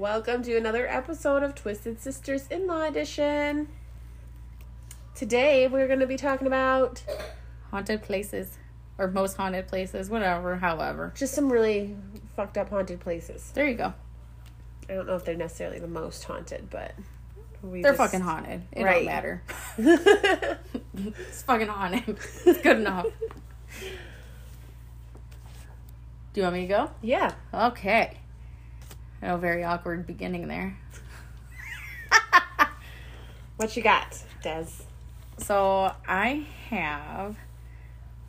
Welcome to another episode of Twisted Sisters In Law Edition. Today we're going to be talking about Haunted places. Or most haunted places, whatever, however. just some really fucked up haunted places. There you go. I don't know if they're necessarily the most haunted, but we They're just- fucking haunted. It Right. don't matter. It's fucking haunted. It's good enough. Do you want me to go? yeah. Okay. I know, very awkward beginning there. What you got, Des? So I have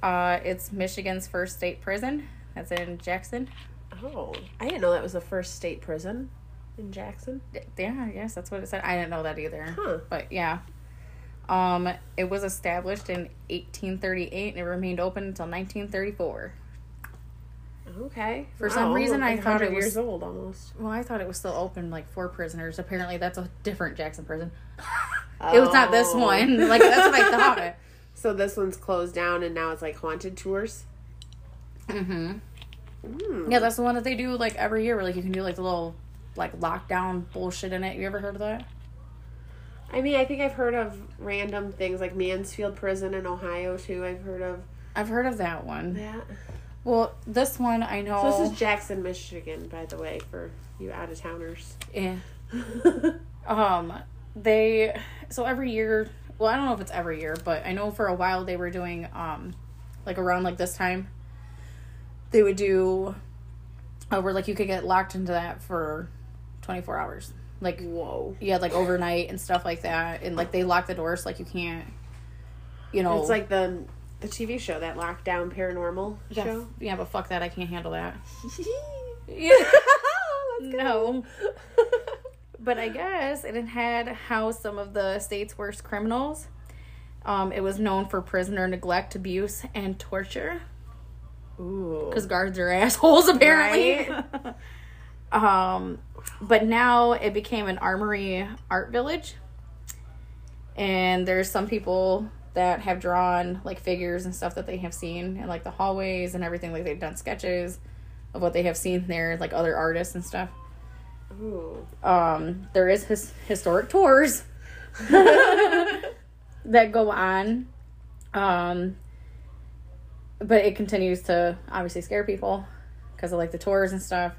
uh it's Michigan's first state prison. That's in Jackson. Oh, I didn't know that was the first state prison in Jackson. Yeah, I guess that's what it said. I didn't know that either. Huh. But yeah. Um it was established in 1838 and it remained open until 1934. Okay. For some reason, like I thought it 100 years was- old almost. Well, I thought it was still open like for prisoners. Apparently that's a different Jackson prison. It was not this Oh. one. Like that's what I thought. So this one's closed down, and now it's like haunted tours. Mhm. Mm. Yeah, that's the one that they do like every year where like you can do like the little like lockdown bullshit in it. You ever heard of that? I mean, I think I've heard of random things like Mansfield Prison in Ohio too. I've heard of I've heard of that one. that. Well, this one I know. So this is Jackson, Michigan, by the way, for you out of towners. yeah. Um, they so every year. Well, I don't know if it's every year, but I know for a while they were doing um, like around like this time. They would do, uh, where like you could get locked into that for twenty four hours, like Whoa. yeah, like overnight and stuff like that, and like they lock the doors, like you can't, you know, It's like the the TV show that Lockdown Paranormal yeah, show. yeah, but fuck that, I can't handle that. yeah. No. but I guess it had housed some of the state's worst criminals. Um, it was known for prisoner neglect, abuse, and torture Ooh. because guards are assholes apparently. um, but now it became an armory art village, and there's some people that have drawn like figures and stuff that they have seen in like the hallways and everything. Like they've done sketches of what they have seen there, like other artists and stuff Ooh. um there is his historic tours that go on um but it continues to obviously scare people because of like the tours and stuff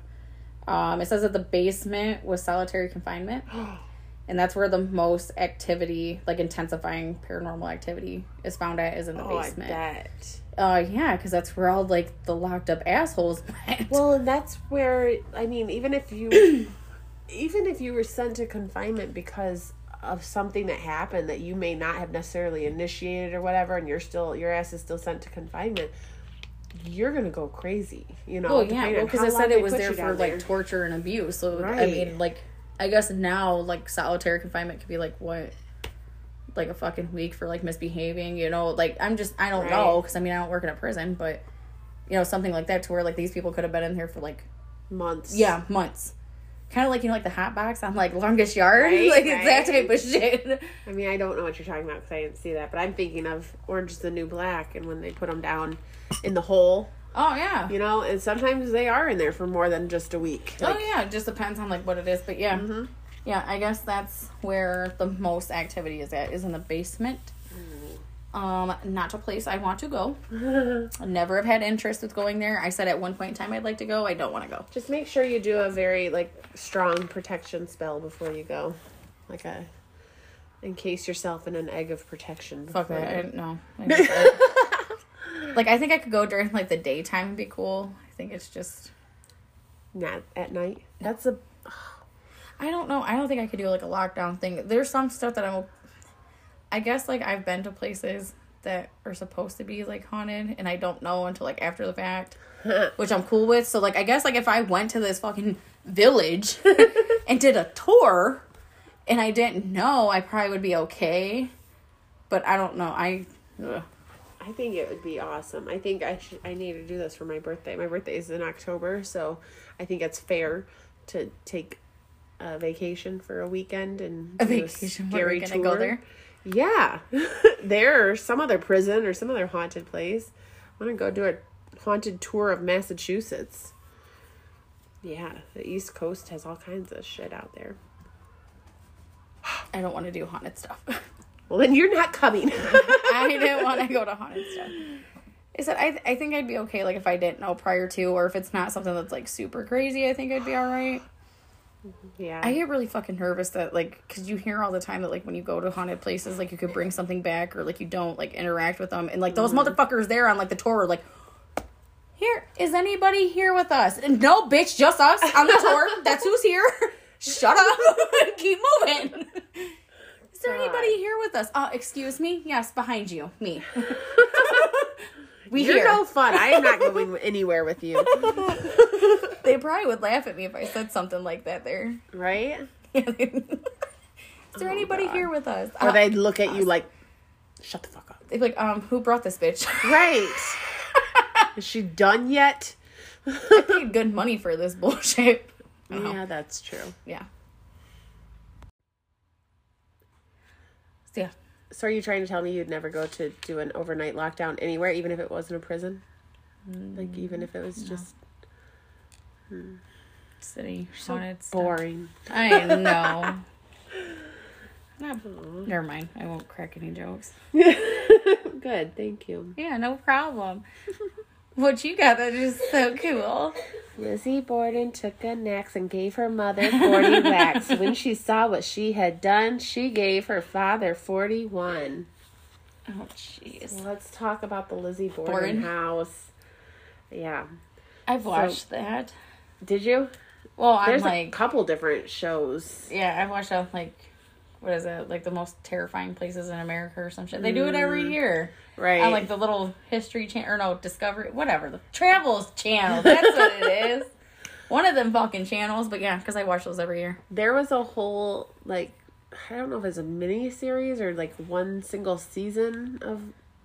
um it says that the basement was solitary confinement and that's where the most activity like intensifying paranormal activity is found at is in the Oh, I basement bet. uh yeah because that's where all like the locked up assholes went Well, and that's where I mean, even if you, even if you were sent to confinement because of something that happened that you may not have necessarily initiated or whatever, and you're still your ass is still sent to confinement, you're gonna go crazy. You know. Oh yeah, well, because it long said it was there for down like torture and abuse. So I mean, like, I guess now like solitary confinement could be like what, like a fucking week for like misbehaving. You know, like I'm just I don't know because I mean I don't work in a prison, but you know something like that to where like these people could have been in here for like months. yeah months. Kind of like you know like the hot box on like longest yard, Right, like it's that type of shit. I mean, I don't know what you're talking about because I didn't see that, but I'm thinking of Orange is the New Black, and when they put them down in the hole, Oh yeah. you know, and sometimes they are in there for more than just a week. Like, oh yeah, it just depends on like what it is, but yeah, Mhm. yeah. I guess that's where the most activity is at is in the basement. Um, not a place I want to go. I never have had interest with going there. I said at one point in time I'd like to go. I don't want to go. Just make sure you do a very like strong protection spell before you go, like a encase yourself in an egg of protection. Fuck that. I know. I- like I think I could go during like the daytime and be cool. I think it's just Not at night. That's a I don't know. I don't think I could do like a lockdown thing. There's some stuff that I'm. I guess like I've been to places that are supposed to be like haunted, and I don't know until like after the fact, which I'm cool with. So like I guess like if I went to this fucking village and did a tour, and I didn't know, I probably would be okay. But I don't know. I. Ugh. I think it would be awesome. I think I should. I need to do this for my birthday. My birthday is in October, so I think it's fair to take a vacation for a weekend and A vacation. Where we gonna go there? Yeah, there or some other prison or some other haunted place. I want to go do a haunted tour of Massachusetts. Yeah, the East Coast has all kinds of shit out there. I don't want to do haunted stuff. Well, then you're not coming. I didn't want to go to haunted stuff. I said I I think I'd be okay like if I didn't know prior to or if it's not something that's like super crazy. I think I'd be all right. yeah. I get really fucking nervous that like because you hear all the time that like when you go to haunted places like you could bring something back or like you don't like interact with them and like those mm-hmm. motherfuckers there on like the tour are like. Here is anybody here with us? And no, bitch, just us on the tour. That's who's here. Shut up. Keep moving. Is there God. anybody here with us? Uh, excuse me. Yes, behind you, me. we You're here. no fun. I am not going anywhere with you. They probably would laugh at me if I said something like that. There. Right? Is there anybody Oh, God. here with us? Or Uh, they'd look at you like, shut the fuck up. They'd be like, um, who brought this bitch? Right. Is she done yet? I paid good money for this bullshit. Yeah, that's true. Yeah. Yeah. So are you trying to tell me you'd never go to do an overnight lockdown anywhere, even if it wasn't a prison? Mm, like even if it was just hmm. City so stuff. boring. I know. Not, never mind. I won't crack any jokes. Good, thank you. Yeah, no problem. what you got that is so cool. Lizzie Borden took a nax and gave her mother 40 whacks. When she saw what she had done, she gave her father 41. Oh, jeez. Let's talk about the Lizzie Borden, Borden? house. Yeah. I've watched that. Did you? Well, I'm There's a like, couple different shows. yeah, I've watched uh, like, what is it? Like the most terrifying places in America or some shit. They do it every mm, year. Right. On like the little history channel, or no, Discovery, whatever. The Travels channel. That's what it is. One of them fucking channels, but yeah, because I watch those every year. there was a whole like I don't know if it's a mini series or like one single season of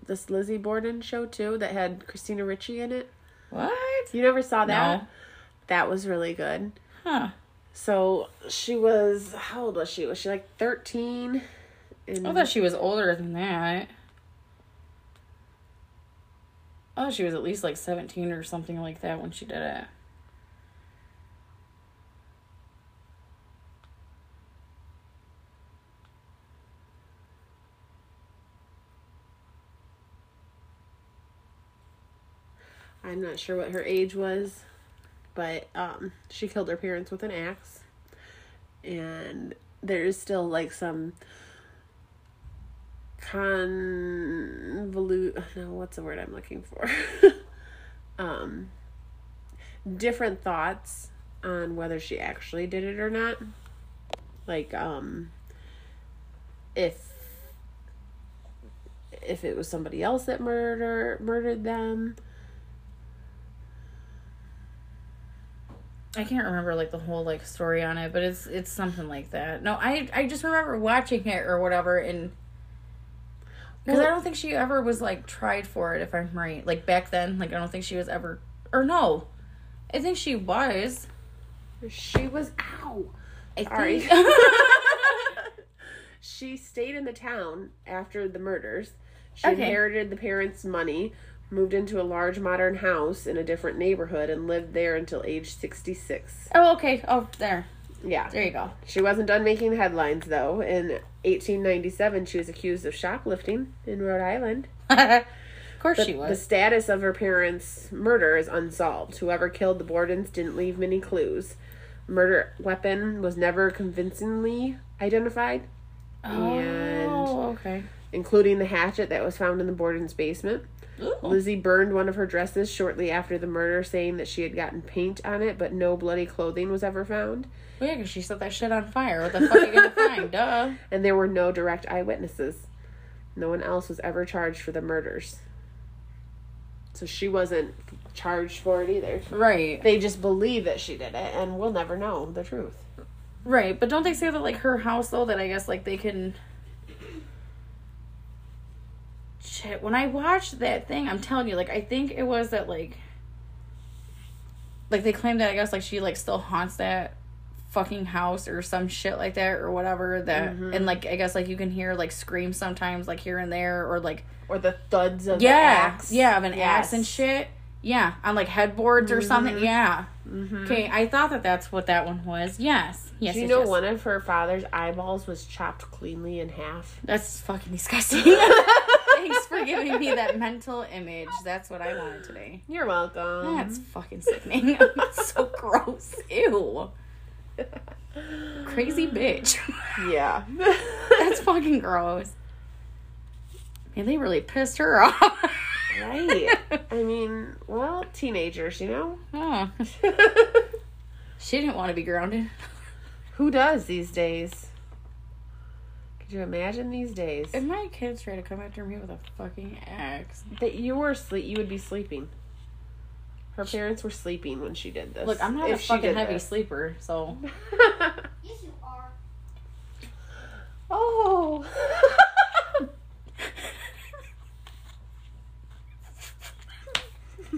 this Lizzie Borden show too that had Christina Ricci in it. What? You never saw that? No. That was really good. Huh. So she was how old was she? Was she like thirteen? And I thought she was older than that. Oh, she was at least like 17 or something like that when she did it. I'm not sure what her age was, but um, she killed her parents with an axe. And there is still like some convolute. No, what's the word I'm looking for? um, different thoughts on whether she actually did it or not. Like, um, if if it was somebody else that murder murdered them. I can't remember like the whole like story on it, but it's it's something like that. No, I I just remember watching it or whatever and because I don't think she ever was like tried for it if I'm right. Like back then, like I don't think she was ever or no. I think she was. She was ow. I Sorry. think she stayed in the town after the murders. She Okay. inherited the parents' money, moved into a large modern house in a different neighborhood, and lived there until age 66. Oh, okay. Oh, there. Yeah. There you go. She wasn't done making headlines, though. In 1897, she was accused of shoplifting in Rhode Island. of course The, she was. the status of her parents' murder is unsolved. Whoever killed the Bordens didn't leave many clues. Murder weapon was never convincingly identified, and oh, okay. including the hatchet that was found in the Borden's basement. Ooh. Lizzie burned one of her dresses shortly after the murder, saying that she had gotten paint on it, but no bloody clothing was ever found. Well, yeah, because she set that shit on fire. What the fuck are you gonna find? Duh. And there were no direct eyewitnesses. No one else was ever charged for the murders. So she wasn't charged for it either. Right. They just believe that she did it, and we'll never know the truth. Right, but don't they say that like her house though that I guess like they can shit when I watched that thing, I'm telling you, like I think it was that like like they claim that I guess like she like still haunts that fucking house or some shit like that or whatever that and like I guess like you can hear like screams sometimes like here and there or like Or the thuds of yeah the axe. yeah of an Yes. axe and shit Yeah, on like headboards or something. Mm-hmm. Yeah. Okay, I thought that that's what that one was. Yes. Yes. Do you yes, know yes. one of her father's eyeballs was chopped cleanly in half? That's fucking disgusting. Thanks for giving me that mental image. That's what I wanted today. You're welcome. That's fucking sickening. So gross. Ew. Crazy bitch. yeah. That's fucking gross. Man, they really pissed her off. right. I mean, well, teenagers, you know? Oh, she didn't want to be grounded. Who does these days? Could you imagine these days? If my kids try to come after me with a fucking axe, that you were sleep you would be sleeping. Her parents were sleeping when she did this. look, I'm not If a fucking heavy this. sleeper, so Yes, you are. Oh.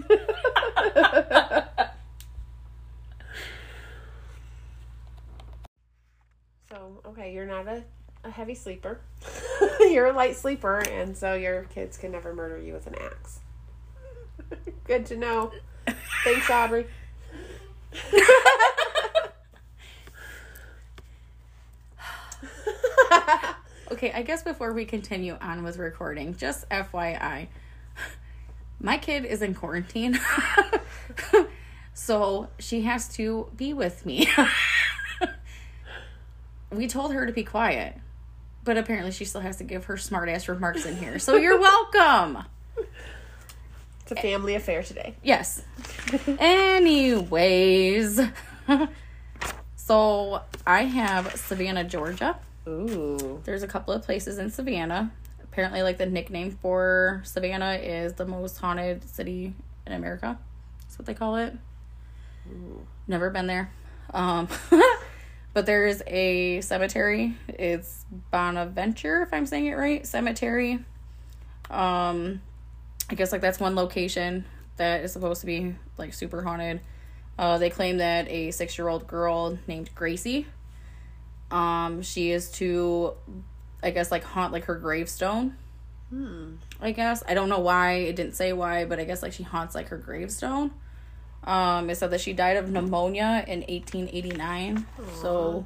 so, okay, you're not a, a heavy sleeper. you're a light sleeper, and so your kids can never murder you with an axe. Good to know. Thanks, Aubrey. Okay, I guess before we continue on with recording, just FYI, my kid is in quarantine. so she has to be with me. we told her to be quiet, but apparently she still has to give her smart ass remarks in here. So you're welcome. It's a family affair today. Yes. Anyways, so I have Savannah, Georgia. Ooh. There's a couple of places in Savannah. Apparently, like the nickname for Savannah is the most haunted city in America. That's what they call it. Never been there. Um, but there is a cemetery. It's Bonaventure, if I'm saying it right. Cemetery. Um, I guess like that's one location that is supposed to be like super haunted. Uh, they claim that a six year old girl named Gracie um, she is to, I guess, like haunt like her gravestone. Hmm. I guess I don't know why it didn't say why, but I guess like she haunts like her gravestone. Um, it said that she died of pneumonia in 1889, so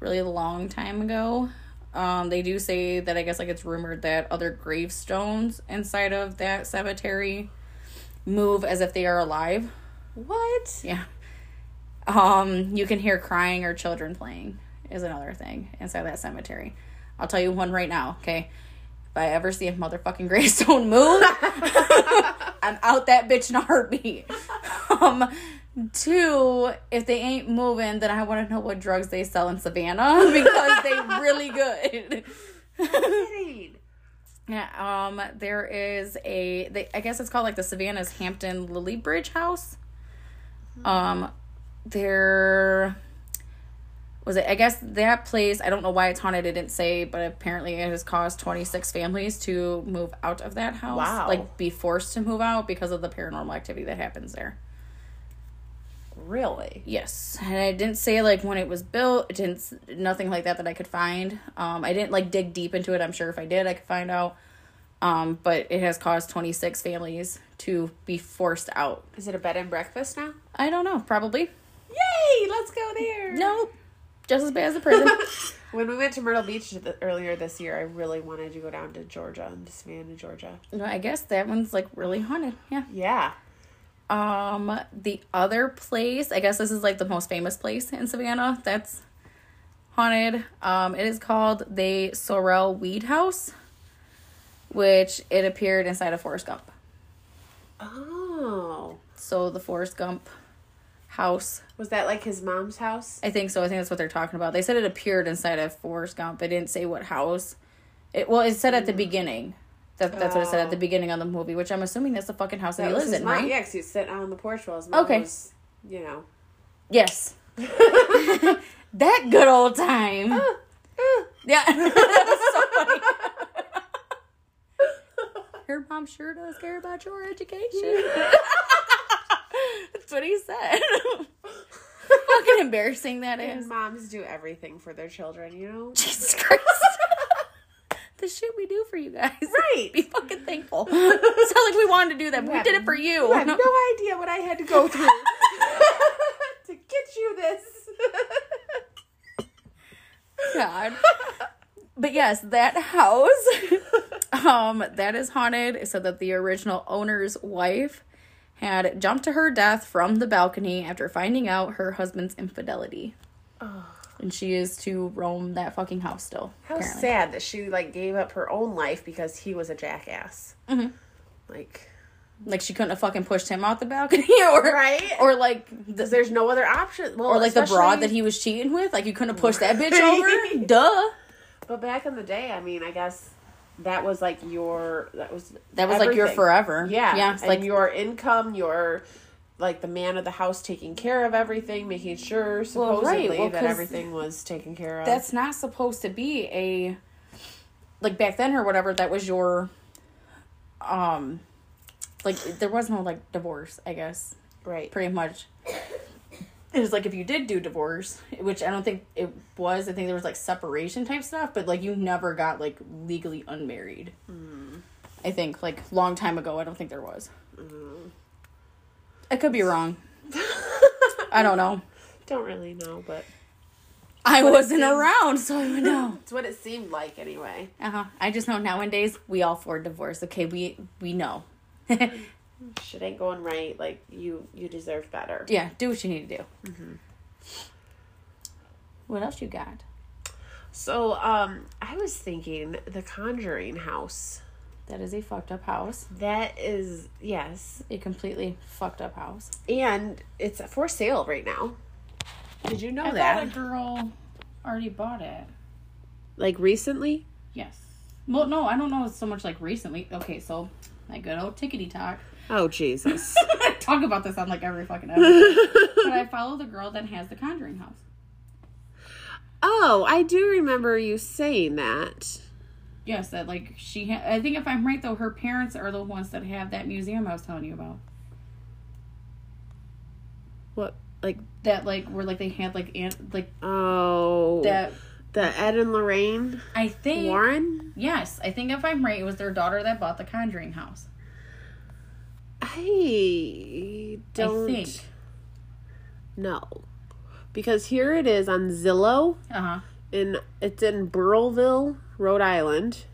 really long time ago. Um, they do say that I guess like it's rumored that other gravestones inside of that cemetery move as if they are alive. What? Yeah. Um, you can hear crying or children playing is another thing inside that cemetery. I'll tell you one right now, okay? If I ever see a motherfucking gravestone move, I'm out that bitch in a heartbeat. Um, two, if they ain't moving, then I want to know what drugs they sell in Savannah because they really good. Yeah, um, there is a, they, I guess it's called like the Savannah's Hampton Lillibridge House. Um, there was it, I guess that place, I don't know why it's haunted, it didn't say, but apparently it has caused 26 families to move out of that house. Wow. Like, be forced to move out because of the paranormal activity that happens there. Really? Yes, and I didn't say like when it was built. It didn't nothing like that that I could find. Um, I didn't like dig deep into it. I'm sure if I did, I could find out. Um, but it has caused 26 families to be forced out. Is it a bed and breakfast now? I don't know, probably. Yay! Let's go there. Nope, just as bad as the prison. When we went to Myrtle Beach th- earlier this year, I really wanted to go down to Georgia and Savannah, Georgia. No, I guess that one's like really haunted. Yeah. Yeah. Um, the other place, I guess this is like the most famous place in Savannah that's haunted. Um, it is called the Sorrel Weed House, which it appeared inside of Forrest Gump. Oh. So the Forrest Gump house, Was that like his mom's house? I think so. I think that's what they're talking about. They said it appeared inside of Forrest Gump. They didn't say what house. It well, it said at the mm. beginning. That, that's what it said at the oh. beginning of the movie, which I'm assuming that's the fucking house that, That he lives in, mom. right? Yeah, because he was sitting on the porch while his mom Okay. was, you know. Yes. that good old time. Uh, uh. yeah. That's so funny. Her mom sure does care about your education. That's what he said. Fucking embarrassing that And is. moms do everything for their children, you know? Jesus Christ. the shit we do for you guys. Right. Be fucking thankful. it's not like we wanted to do that, but we did it for you. You have no idea what I had to go through to get you this. God. But yes, that house, um, that is haunted. It said that the original owner's wife had jumped to her death from the balcony after finding out her husband's infidelity. And she is to roam that fucking house still. How apparently. sad that she like gave up her own life because he was a jackass. Mhm. Like, Like she couldn't have fucking pushed him out the balcony, or Right? or like the, there's no other option. Well, or like the broad that he was cheating with. Like you couldn't have pushed that bitch over. Duh. But back in the day, I mean, I guess that was like your that was That was like your forever. Yeah, yeah. And like your income, your like the man of the house taking care of everything, making sure supposedly right, well, that everything was taken care of. that's not supposed to be a like back then or whatever that was your um like there was no like divorce i guess right. pretty much it was like if you did do divorce which i don't think it was i think there was like separation type stuff but like you never got like legally unmarried i think like long time ago i don't think there was i could be wrong i don't know Don't really know, but i wasn't seems- around so i would know it's what it seemed like anyway. Uh-huh. I just know nowadays we all for divorce. Okay, we we know. Shit ain't going right. Like you, you deserve better. yeah, do what you need to do. What else you got? So, um, I was thinking the Conjuring house. That is a fucked up house. That is yes, A completely fucked up house. and it's for sale right now. Did you know I that? thought a girl already bought it. Like recently? Yes. Well, no, I don't know so much like recently. Okay, so my good old tickety talk. Oh Jesus! Talk about this on like every fucking episode. but I follow the girl that has the Conjuring house. oh, I do remember you saying that. Yes, that like she. Ha- I think if I'm right though, her parents are the ones that have that museum I was telling you about. What? Like that like where like they had like ant like oh, that the Ed and Lorraine I think Warren. yes I think if I'm right it was their daughter that bought the Conjuring house I don't I think know because here it is on Zillow. uh huh in it's in Burrillville, Rhode Island.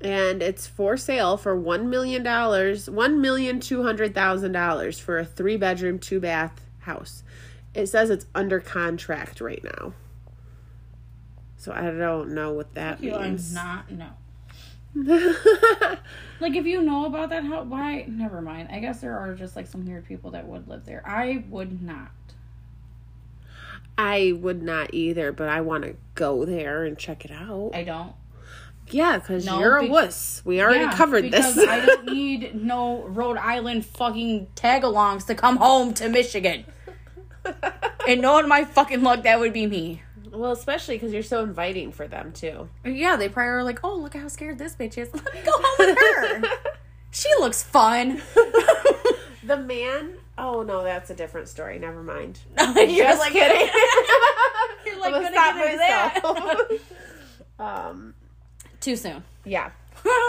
And it's for sale for one million dollars, one million two hundred thousand dollars for a three bedroom, two bath house. It says it's under contract right now. So I don't know what that means. you means. not no like if you know about that how why never mind I guess there are just like some weird people that would live there I would not I would not either, but I want to go there and check it out. I don't yeah, because No, you're a be- wuss. We already Yeah, covered because this. I don't need no Rhode Island fucking tag-alongs to come home to Michigan. and knowing my fucking luck, that would be me. Well, especially because you're so inviting for them too. Yeah, they probably are like, oh, look how scared this bitch is. Let me go home with her. she looks fun. The man. Oh no, that's a different story. Never mind. You're Just like, kidding. You're like, gonna stop get into that. myself. um. Too soon. Yeah.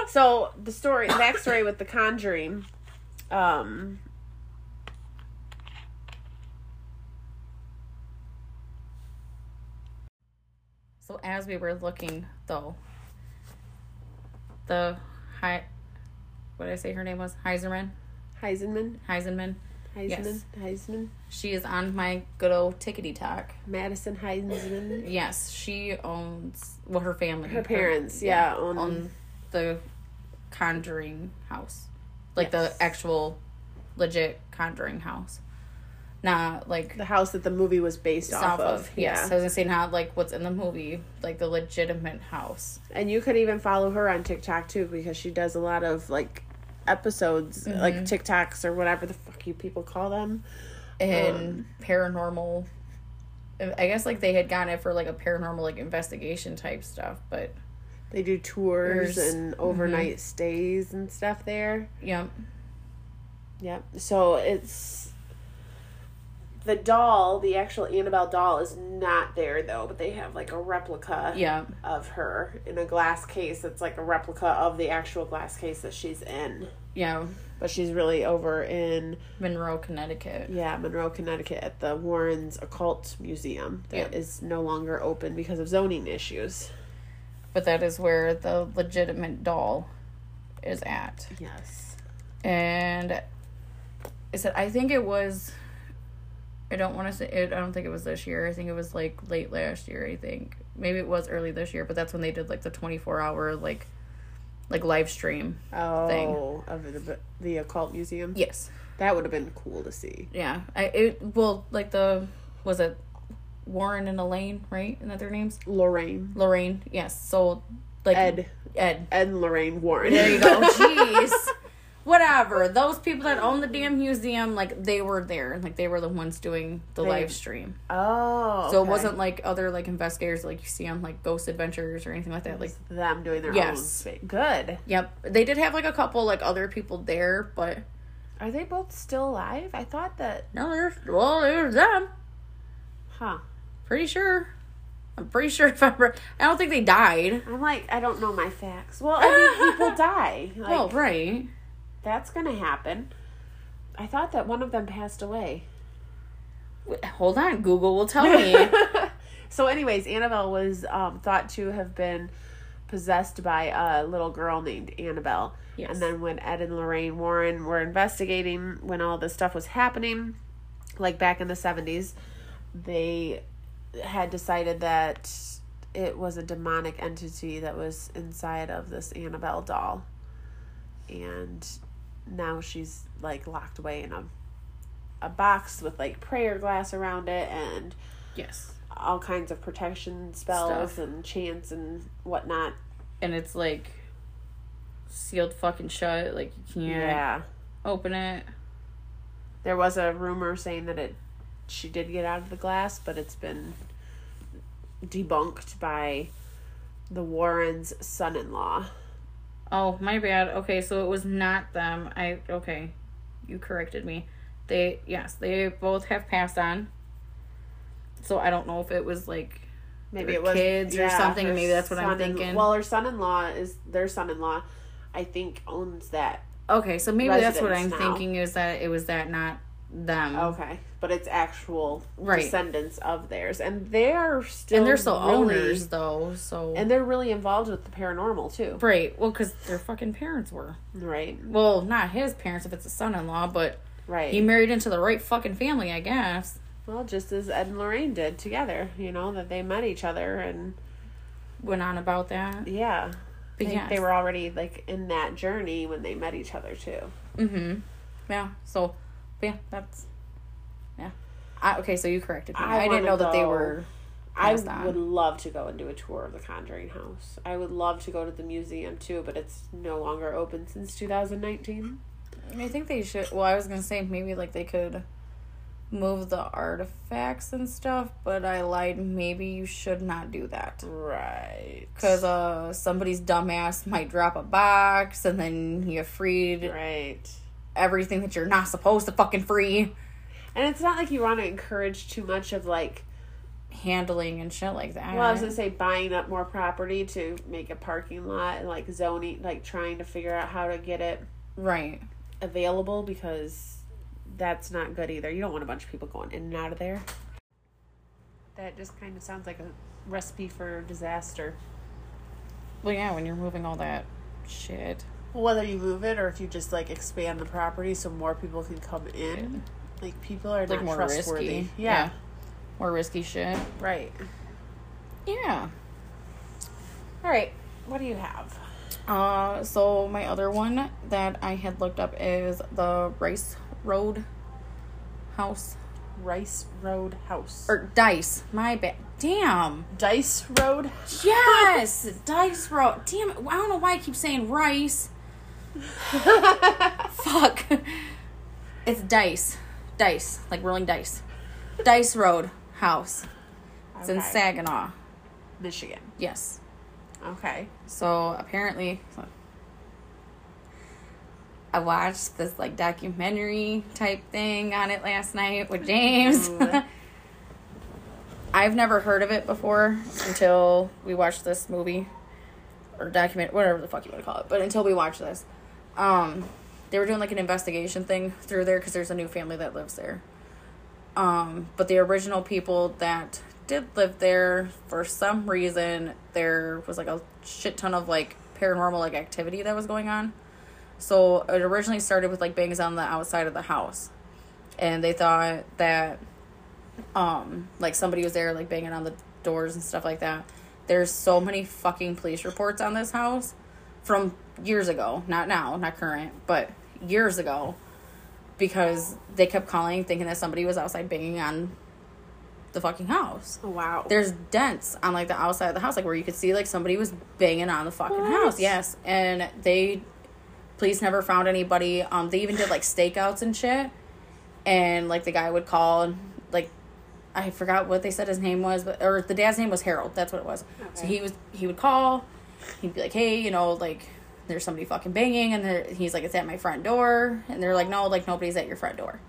So the story, the backstory with the Conjuring. Um. So as we were looking, though, the high, what did I say her name was? Heiserman? Heisenman. Heisenman. Heisman. Yes. Heisman. She is on my good old tickety talk. Madison Heisman. Yes, she owns well her family. Her parents, yeah, own- own the Conjuring house, like Yes. the actual legit Conjuring house. Not like The house that the movie was based off, of. of. Yes, I was gonna say not like what's in the movie, like the legitimate house. And you could even follow her on TikTok too because she does a lot of like episodes, like TikToks or whatever the fuck you people call them. and Um, paranormal. I guess like they had gotten it for like a paranormal like investigation type stuff, but They do tours Tours. and overnight stays and stuff there. Yep. Yep. So it's the doll, the actual Annabelle doll, is not there though, but they have like a replica Yeah. of her in a glass case. It's like a replica of the actual glass case that she's in. Yeah. But she's really over in Monroe, Connecticut. yeah Monroe, Connecticut, at the Warrens Occult Museum that is Yeah. no longer open because of zoning issues. But that is where the legitimate doll is at. Yes. And I said I think it was I don't want to say it, I don't think it was this year. I think it was like late last year, I think. Maybe it was early this year, but that's when they did like the 24 hour like like live stream. Oh, of the the occult museum. Yes. That would have been cool to see. Yeah. I it well like the was it Warren and Elaine, right? Isn't that their names? Lorraine, Lorraine. Yes. So like Ed, Ed. Ed and Lorraine Warren. There you go. Jeez. Whatever. Those people that own the damn museum, like they were there. Like they were the ones doing the They- live stream. Oh, So it wasn't like other like investigators like you see on like Ghost Adventures or anything like that. Like them doing their Yes. own. Good. Yep. They did have like a couple like other people there, but Are they both still alive? I thought that. no, there's well, there's them. Huh. Pretty sure. I'm pretty sure if I remember, I don't think they died. I'm like, I don't know my facts. Well, I mean, people die. Like, well, right. That's gonna happen. I thought that one of them passed away. Wait, Hold on, Google will tell me. so, anyways, Annabelle was um, thought to have been possessed by a little girl named Annabelle. Yes. And then when Ed and Lorraine Warren were investigating when all this stuff was happening, like back in the 70s, they had decided that it was a demonic entity that was inside of this Annabelle doll. And now she's like locked away in a a box with like prayer glass around it and yes. all kinds of protection spells Stuff. and chants and whatnot. And it's like sealed fucking shut. Like you can't Yeah. open it. There was a rumor saying that it she did get out of the glass, but it's been debunked by the Warrens' son-in-law. Oh, my bad. Okay, so it was not them. I okay. You corrected me. They yes, they both have passed on. So I don't know if it was like Maybe it was kids or something, maybe that's what I'm thinking. Well, her son-in-law is their son-in-law. I think owns that. okay, so maybe that's what I'm now. thinking is that it was that not them. Okay, but it's actual Right. descendants of theirs, and they are still and they're still really- owners though, so and they're really involved with the paranormal too. right. Well, because their fucking parents were. Right, Well, not his parents if it's a son-in-law, but right. he married into the right fucking family, I guess. Well, just as Ed and Lorraine did together, you know, that they met each other and Went on about that. yeah. But yes. they were already like in that journey when they met each other too. Mm-hmm. Yeah. So, but yeah, that's yeah. I, okay, so you corrected me. I I, didn't know that they were. I on. would love to go and do a tour of the Conjuring house. I would love to go to the museum too, but it's no longer open since 2019. I think they should. Well, I was gonna say maybe like they could move the artifacts and stuff, but I lied. Maybe you should not do that Right. because uh somebody's dumbass might drop a box and then you're freed right. Everything that you're not supposed to fucking free. And it's not like you want to encourage too much of like Handling and shit like that. well, I was gonna say buying up more property to make a parking lot and like zoning, like trying to figure out how to get it right. available because that's not good either. You don't want a bunch of people going in and out of there. That just kind of sounds like a recipe for disaster. Well, yeah, when you're moving all that shit. Whether you move it or if you just like expand the property so more people can come in, like people are Like not more trustworthy. risky. Yeah, More risky shit. right. Yeah. All right, what do you have? Uh, so my other one that I had looked up is the Rice Road House Rice Road House or Dice. My bad. Damn. Dice Road. Yes, Dice Road. Damn. it, I don't know why I keep saying Rice. Fuck. It's Dice. Dice, like rolling dice. Dice Road House. It's in Okay. Saginaw. Michigan. Yes. Okay. So apparently, I watched this like documentary type thing on it last night with James. Ooh. I've never heard of it before until we watched this movie or document, whatever the fuck you want to call it. But until we watched this, um, they were doing like an investigation thing through there because there's a new family that lives there. Um, but the original people that did live there, for some reason, there was like a shit ton of like paranormal like activity that was going on. So it originally started with like bangs on the outside of the house, and they thought that um like somebody was there like banging on the doors and stuff like that there's so many fucking police reports on this house from years ago not now not current but years ago because they kept calling thinking that somebody was outside banging on the fucking house. Wow. there's dents on like the outside of the house like where you could see like somebody was banging on the fucking What? house yes. And they police never found anybody. Um they even did like stakeouts and shit. And like the guy would call and like i forgot what they said his name was but or the dad's name was harold. That's what it was. Okay. so he was he would call. He'd be like hey you know like there's somebody fucking banging and he's like it's at my front door and they're like no like nobody's at your front door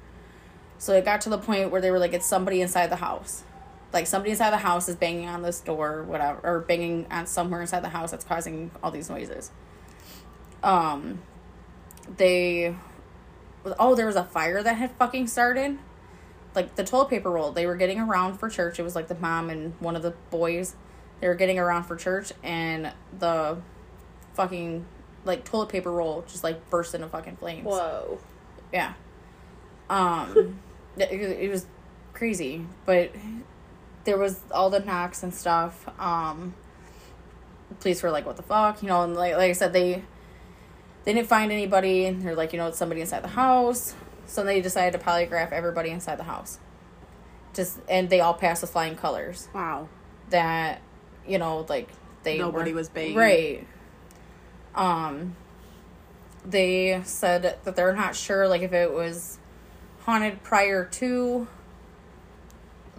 so it got to the point where they were like, it's somebody inside the house. Like somebody inside the house is banging on this door, whatever, or banging on somewhere inside the house that's causing all these noises. Um, they, oh, there was a fire that had fucking started. Like the toilet paper roll, they were getting around for church. It was like the mom and one of the boys. They were getting around for church, and the fucking like toilet paper roll just like burst into fucking flames. Whoa. Yeah. Um, it, it was crazy, but there was all the knocks and stuff. Um, police were like, "What the fuck?" You know, and like like I said, they they didn't find anybody. And they're like, you know, it's somebody inside the house. So they decided to polygraph everybody inside the house. Just and they all passed with flying colors. Wow. That you know, like they Nobody was banging. right. Um, they said that they're not sure, like if it was haunted prior to,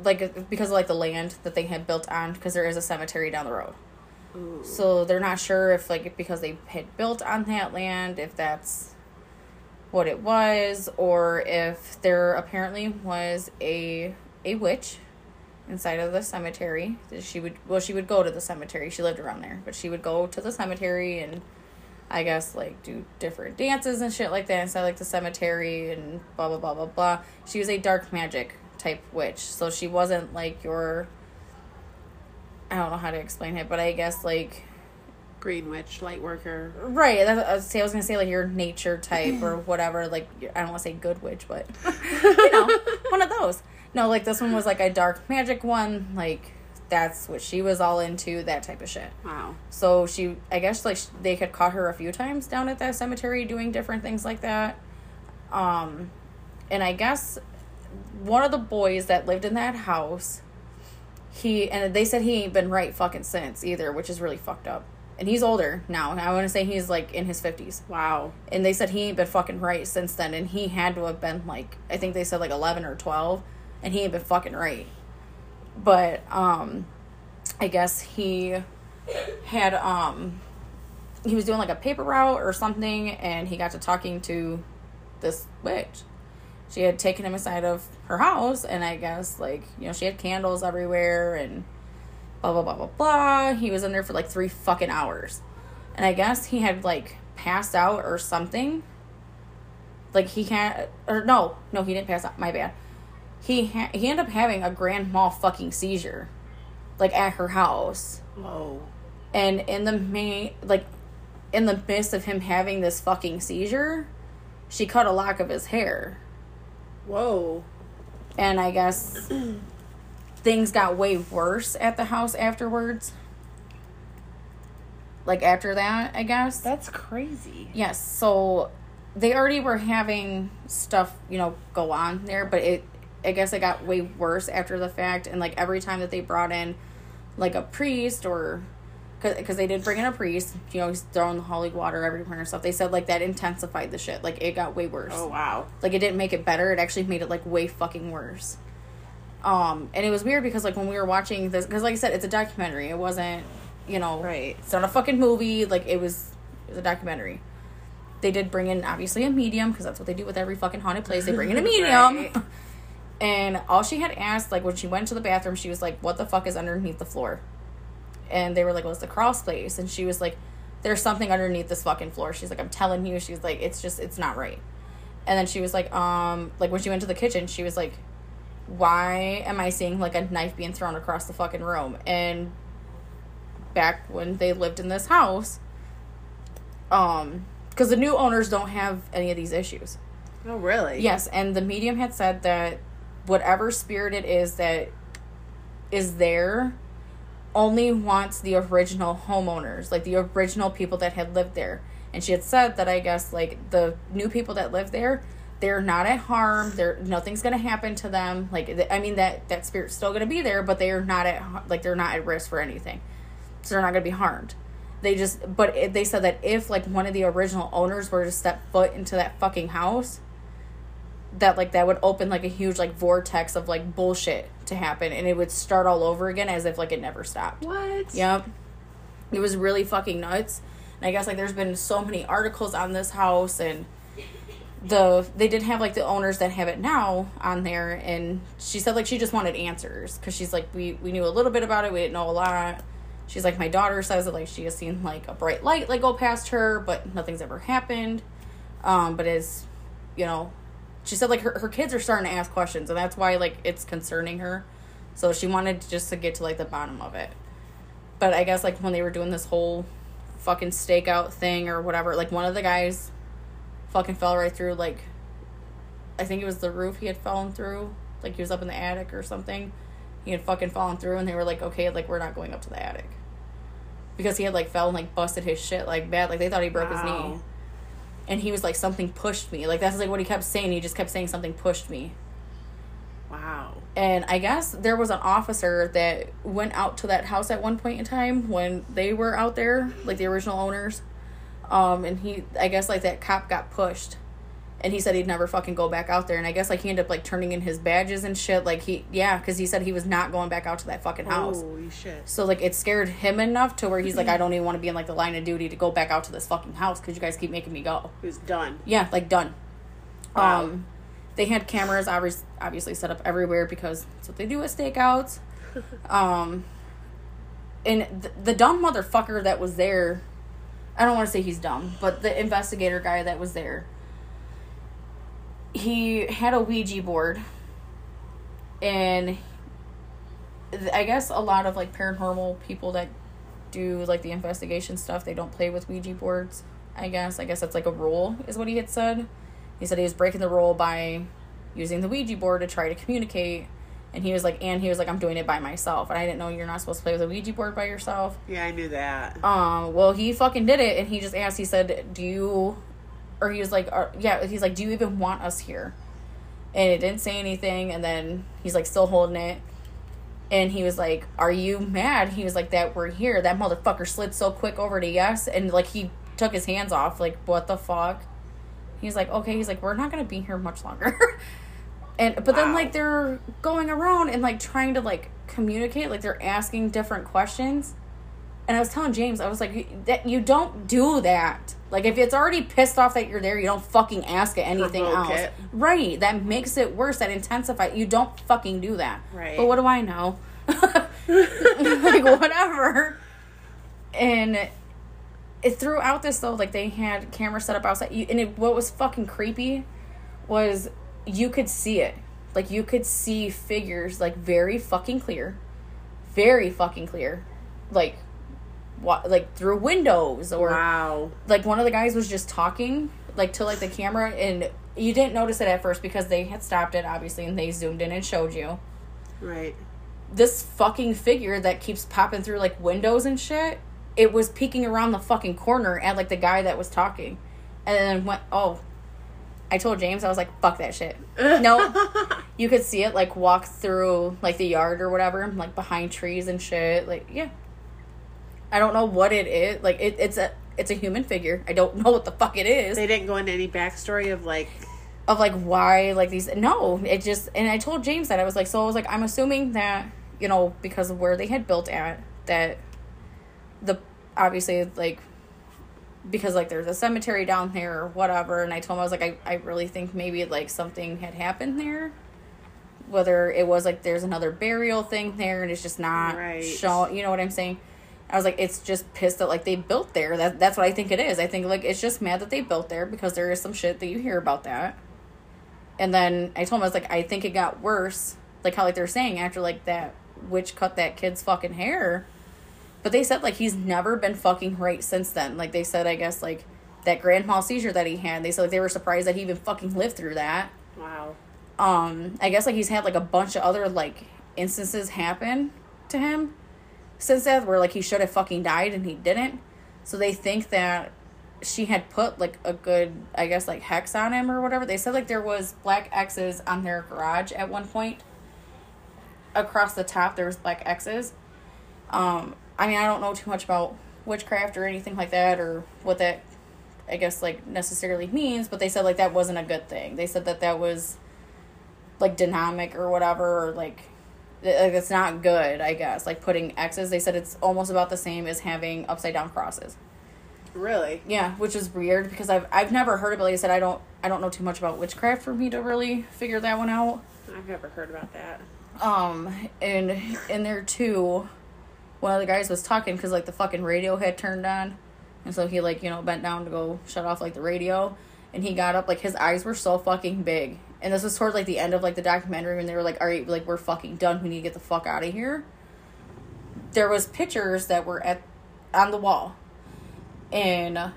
like because of like the land that they had built on, because there is a cemetery down the road. Ooh. So they're not sure if like because they had built on that land, if that's what it was, or if there apparently was a a witch inside of the cemetery. She would well, she would go to the cemetery. She lived around there, but she would go to the cemetery and I guess like do different dances and shit like that inside like the cemetery and blah blah blah blah blah. She was a dark magic type witch, so she wasn't like your. I don't know how to explain it, but I guess like Green witch, light worker. Right. That's, I was say- I was gonna say like your nature type or whatever. Like I don't want to say good witch, but you know, one of those. No, like this one was like a dark magic one. Like that's what she was all into. That type of shit. Wow. So she, I guess, like they had caught her a few times down at that cemetery doing different things like that. Um, and I guess one of the boys that lived in that house, he and they said he ain't been right fucking since either, which is really fucked up. And he's older now. I want to say he's like in his fifties. Wow. And they said he ain't been fucking right since then. And he had to have been like, I think they said like 11 or 12. And he ain't been fucking right. But, um, I guess he had, um, he was doing like a paper route or something. And he got to talking to this witch. She had taken him inside of her house. And I guess like, you know, she had candles everywhere and blah, blah, blah, blah, blah. He was in there for like three fucking hours and I guess he had like passed out or something. Like he had, or no, no, he didn't pass out. My bad. He ha- he ended up having a grand mal fucking seizure, like at her house, Whoa. and in the may like, in the midst of him having this fucking seizure, she cut a lock of his hair, Whoa. and I guess things got way worse at the house afterwards. Like after that, I guess. That's crazy. Yes, so they already were having stuff, you know, go on there, but it I guess it got way worse after the fact and like every time that they brought in like a priest or because they did bring in a priest, you know, he's throwing the holy water everywhere and stuff. They said like that intensified the shit. Like it got way worse. Oh wow. Like it didn't make it better. It actually made it like way fucking worse. Um, and it was weird because like when we were watching this, because like I said, it's a documentary. It wasn't, you know, Right. It's not a fucking movie. Like it was, it was a documentary. they did bring in obviously a medium because that's what they do with every fucking haunted place. They bring in a medium. Right. And all she had asked, like when she went to the bathroom, she was like, "What the fuck is underneath the floor?" And they were like, "Well, it's the crawl space." And she was like, "There's something underneath this fucking floor." She's like, "I'm telling you." She's like, "It's just, it's not right." And then she was like, um, like when she went to the kitchen, she was like, "Why am I seeing like a knife being thrown across the fucking room?" And back when they lived in this house, um, because the new owners don't have any of these issues. Oh, really? Yes, and the medium had said that whatever spirit it is that is there only wants the original homeowners, like the original people that had lived there. And she had said that I guess like the new people that live there, they're not at harm. They're nothing's gonna happen to them. Like I mean that that spirit's still gonna be there, but they are not at like they're not at risk for anything, so they're not gonna be harmed. They just but they said that if like one of the original owners were to step foot into that fucking house, that like that would open like a huge like vortex of like bullshit to happen, and it would start all over again as if like it never stopped. What? Yep. It was really fucking nuts. And I guess like there's been so many articles on this house and the they did have like the owners that have it now on there and she said like she just wanted answers cuz she's like we we knew a little bit about it, we didn't know a lot. She's like my daughter says that like she has seen like a bright light like go past her, but nothing's ever happened. Um but is you know, she said like her, her kids are starting to ask questions and that's why like it's concerning her. So she wanted just to get to like the bottom of it but I guess like when they were doing this whole fucking stakeout thing or whatever, like one of the guys fucking fell right through like I think it was the roof he had fallen through. Like he was up in the attic or something. He had fucking fallen through and they were like, Okay, like we're not going up to the attic. Because he had like fell and like busted his shit like bad. Like they thought he broke his knee. And he was like something pushed me. Like that's like what he kept saying. He just kept saying something pushed me. Wow. And I guess there was an officer that went out to that house at one point in time when they were out there, like the original owners. Um, and he, I guess, like that cop got pushed, and he said he'd never fucking go back out there. And I guess like he ended up like turning in his badges and shit. Like he, yeah, because he said he was not going back out to that fucking house. Holy shit. So like it scared him enough to where he's like, I don't even want to be in like the line of duty to go back out to this fucking house because you guys keep making me go. He was done. Yeah, like done. Wow. Um, they had cameras obviously obviously set up everywhere because that's what they do at stakeouts. um, and th- the dumb motherfucker that was there, I don't want to say he's dumb, but the investigator guy that was there, he had a Ouija board, and I guess a lot of like paranormal people that do like the investigation stuff, they don't play with Ouija boards. I guess. I guess that's like a rule, is what he had said. He said he was breaking the rule by using the Ouija board to try to communicate. And he was like, and he was like, I'm doing it by myself. And I didn't know you're not supposed to play with a Ouija board by yourself. Yeah, I knew that. Um, well, he fucking did it, and he just asked. He said, "Do you?" Or he was like, "Yeah." He's like, "Do you even want us here?" And it didn't say anything. And then he's like, still holding it. And he was like, "Are you mad?" He was like, "That we're here." That motherfucker slid so quick over to yes, and like he took his hands off. Like, what the fuck? He's like, "Okay." He's like, "We're not gonna be here much longer." and but then like they're going around and like trying to like communicate. Like they're asking different questions. And I was telling James, I was like, that you don't do that. Like if it's already pissed off that you're there, you don't fucking ask it anything Provoke else. it. Right. That makes it worse. That intensifies. You don't fucking do that. Right. But what do I know? like whatever. And it throughout this though, like they had cameras set up outside. You, and it, what was fucking creepy was you could see it. Like you could see figures like very fucking clear, very fucking clear, like like through windows or Wow. like one of the guys was just talking like to like the camera and you didn't notice it at first because they had stopped it obviously and they zoomed in and showed you. Right. this fucking figure that keeps popping through like windows and shit it was peeking around the fucking corner at like the guy that was talking. And then went oh i told james i was like fuck that shit. No you could see it like walk through like the yard or whatever like behind trees and shit like yeah i don't know what it is. Like it, it's a it's a human figure. I don't know what the fuck it is. They didn't go into any backstory of like of like why like these no it just and i told james that. I was like so i was like i'm assuming that you know because of where they had built at that the obviously like because like there's a cemetery down there or whatever. And i told him i was like i, I really think maybe like something had happened there. Whether it was like there's another burial thing there and it's just not Right. shown you know what i'm saying i was like it's just pissed that like they built there that, that's what i think it is i think like it's just mad that they built there because there is some shit that you hear about that and then i told him i was like i think it got worse like how like they're saying after like that witch cut that kid's fucking hair but they said like he's never been fucking right since then. Like they said, I guess like that grand mal seizure that he had. They said like they were surprised that he even fucking lived through that. Wow. Um, I guess like he's had like a bunch of other like instances happen to him since that where like he should have fucking died and he didn't. So they think that she had put like a good I guess like hex on him or whatever. They said like there was black X's on their garage at one point. Across the top there was black X's. Um, I mean I don't know too much about witchcraft or anything like that or what that I guess like necessarily means, but they said like that wasn't a good thing. They said that that was like dynamic or whatever or like like it's not good, I guess. Like putting X's, they said it's almost about the same as having upside down crosses. Really? Yeah, which is weird because I've I've never heard of it. Like I said, I don't I don't know too much about witchcraft for me to really figure that one out. I've never heard about that. Um, and in there too, one of the guys was talking because like the fucking radio had turned on, and so he like you know bent down to go shut off like the radio, and he got up like his eyes were so fucking big, and this was towards like the end of like the documentary when they were like, all right, like we're fucking done, we need to get the fuck out of here. There was pictures that were at on the wall, and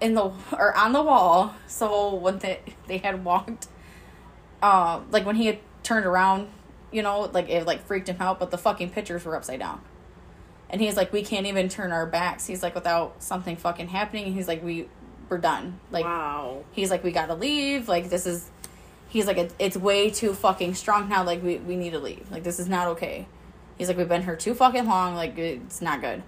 in the or on the wall. So when they they had walked, um, like when he had turned around, you know, like it like freaked him out. But the fucking pictures were upside down, and he's like, we can't even turn our backs. He's like, without something fucking happening. He's like, we we're done. Like wow. he's like, we gotta leave. Like this is. He's like, it, it's way too fucking strong now. Like we we need to leave. Like this is not okay. He's like, we've been here too fucking long. Like it's not good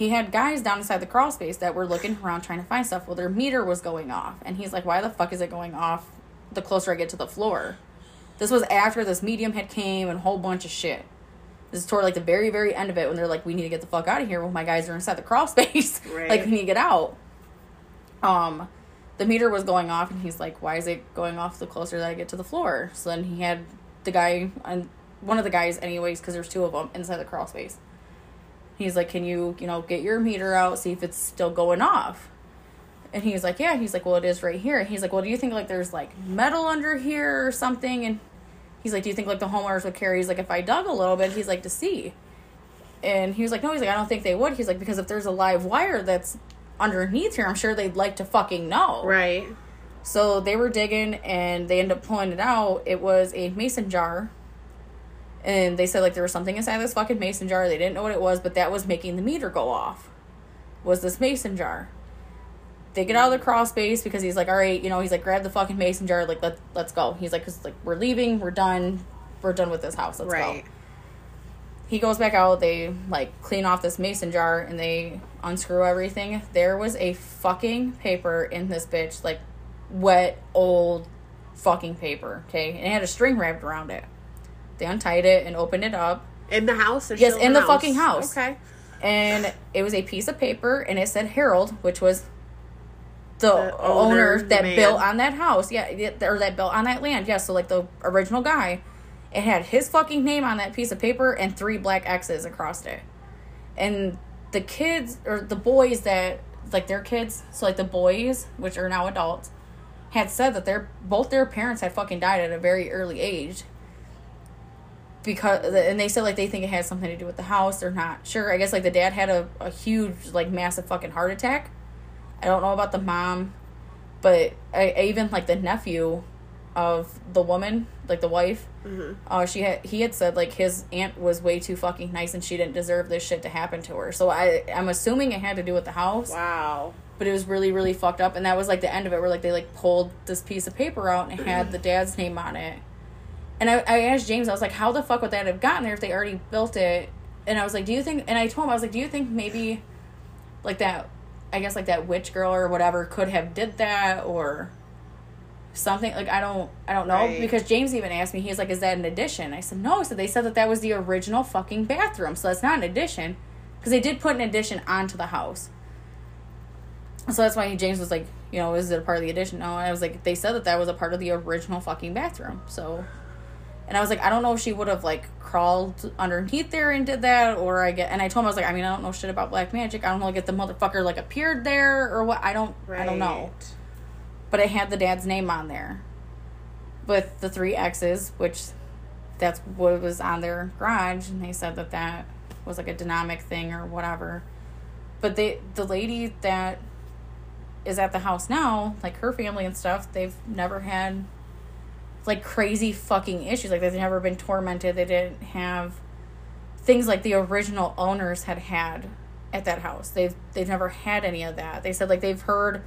he had guys down inside the crawl space that were looking around trying to find stuff. Well, their meter was going off. And he's like, why the fuck is it going off the closer I get to the floor? This was after this medium had came and a whole bunch of shit. This is toward like the very, very end of it when they're like, we need to get the fuck out of here. Well, my guys are inside the crawl space. Right. like, we need to get out. Um, the meter was going off, and he's like, why is it going off the closer that I get to the floor? So then he had the guy, and one of the guys, anyways, because there's two of them inside the crawl space. He's like, can you, you know, get your meter out, see if it's still going off? And he's like, yeah. He's like, well, it is right here. He's like, well, do you think like there's like metal under here or something? And he's like, do you think like the homeowners would care? He's like, if I dug a little bit, he's like, to see. And he was like, no, he's like, I don't think they would. He's like, because if there's a live wire that's underneath here, I'm sure they'd like to fucking know. Right. So they were digging and they ended up pulling it out. It was a mason jar. And they said like there was something inside this fucking mason jar. They didn't know what it was, but that was making the meter go off. Was this mason jar. They get out of the crawl space because he's like, all right, you know, he's like, grab the fucking mason jar, like let let's go. He's like, cause like we're leaving, we're done, we're done with this house. Let's right. go. He goes back out. They like clean off this mason jar and they unscrew everything. There was a fucking paper in this bitch, like wet old fucking paper. Okay, and it had a string wrapped around it. They untied it and opened it up, In the house? Or Yes, in the fucking house. Okay. and it was a piece of paper, and it said Harold, which was the, The owner, owner, that built on that house. Yeah, or that built on that land. Yeah, so like the original guy, it had his fucking name on that piece of paper and three black X's across it. And the kids or the boys that like their kids, so like the boys, which are now adults, had said that their both their parents had fucking died at a very early age. Because and they said like they think it had something to do with the house. They're not sure. I guess like the dad had a, a huge like massive fucking heart attack. I don't know about the mom, but I, I even like the nephew of the woman, like the wife. Mm-hmm. Uh, she had he had said like his aunt was way too fucking nice and she didn't deserve this shit to happen to her. So I I'm assuming it had to do with the house, Wow. but it was really really fucked up. And that was like the end of it, where like they like pulled this piece of paper out and it had the dad's name on it. And I, I asked James, I was like, how the fuck would that have gotten there if they already built it? And I was like, do you think? And I told him I was like, do you think maybe, like that, I guess like that witch girl or whatever could have did that or something like I don't I don't know Right. because James even asked me he's like is that an addition I said no so they said that that was the original fucking bathroom so that's not an addition because they did put an addition onto the house So that's why James was like, you know, is it a part of the addition? No, and I was like, they said that that was a part of the original fucking bathroom. So, and I was like, I don't know if she would have like crawled underneath there and did that, or I get. And I told him I was like, I mean, I don't know shit about black magic. I don't know like if the motherfucker like appeared there or what. I don't. I don't know. But it had the dad's name on there, with the three X's, which that's what was on their garage, and they said that that was like a dynamic thing or whatever. But they, the lady that is at the house now, like her family and stuff, they've never had like crazy fucking issues. Like they've never been tormented. They didn't have things like the original owners had had at that house. They've they've never had any of that. They said like they've heard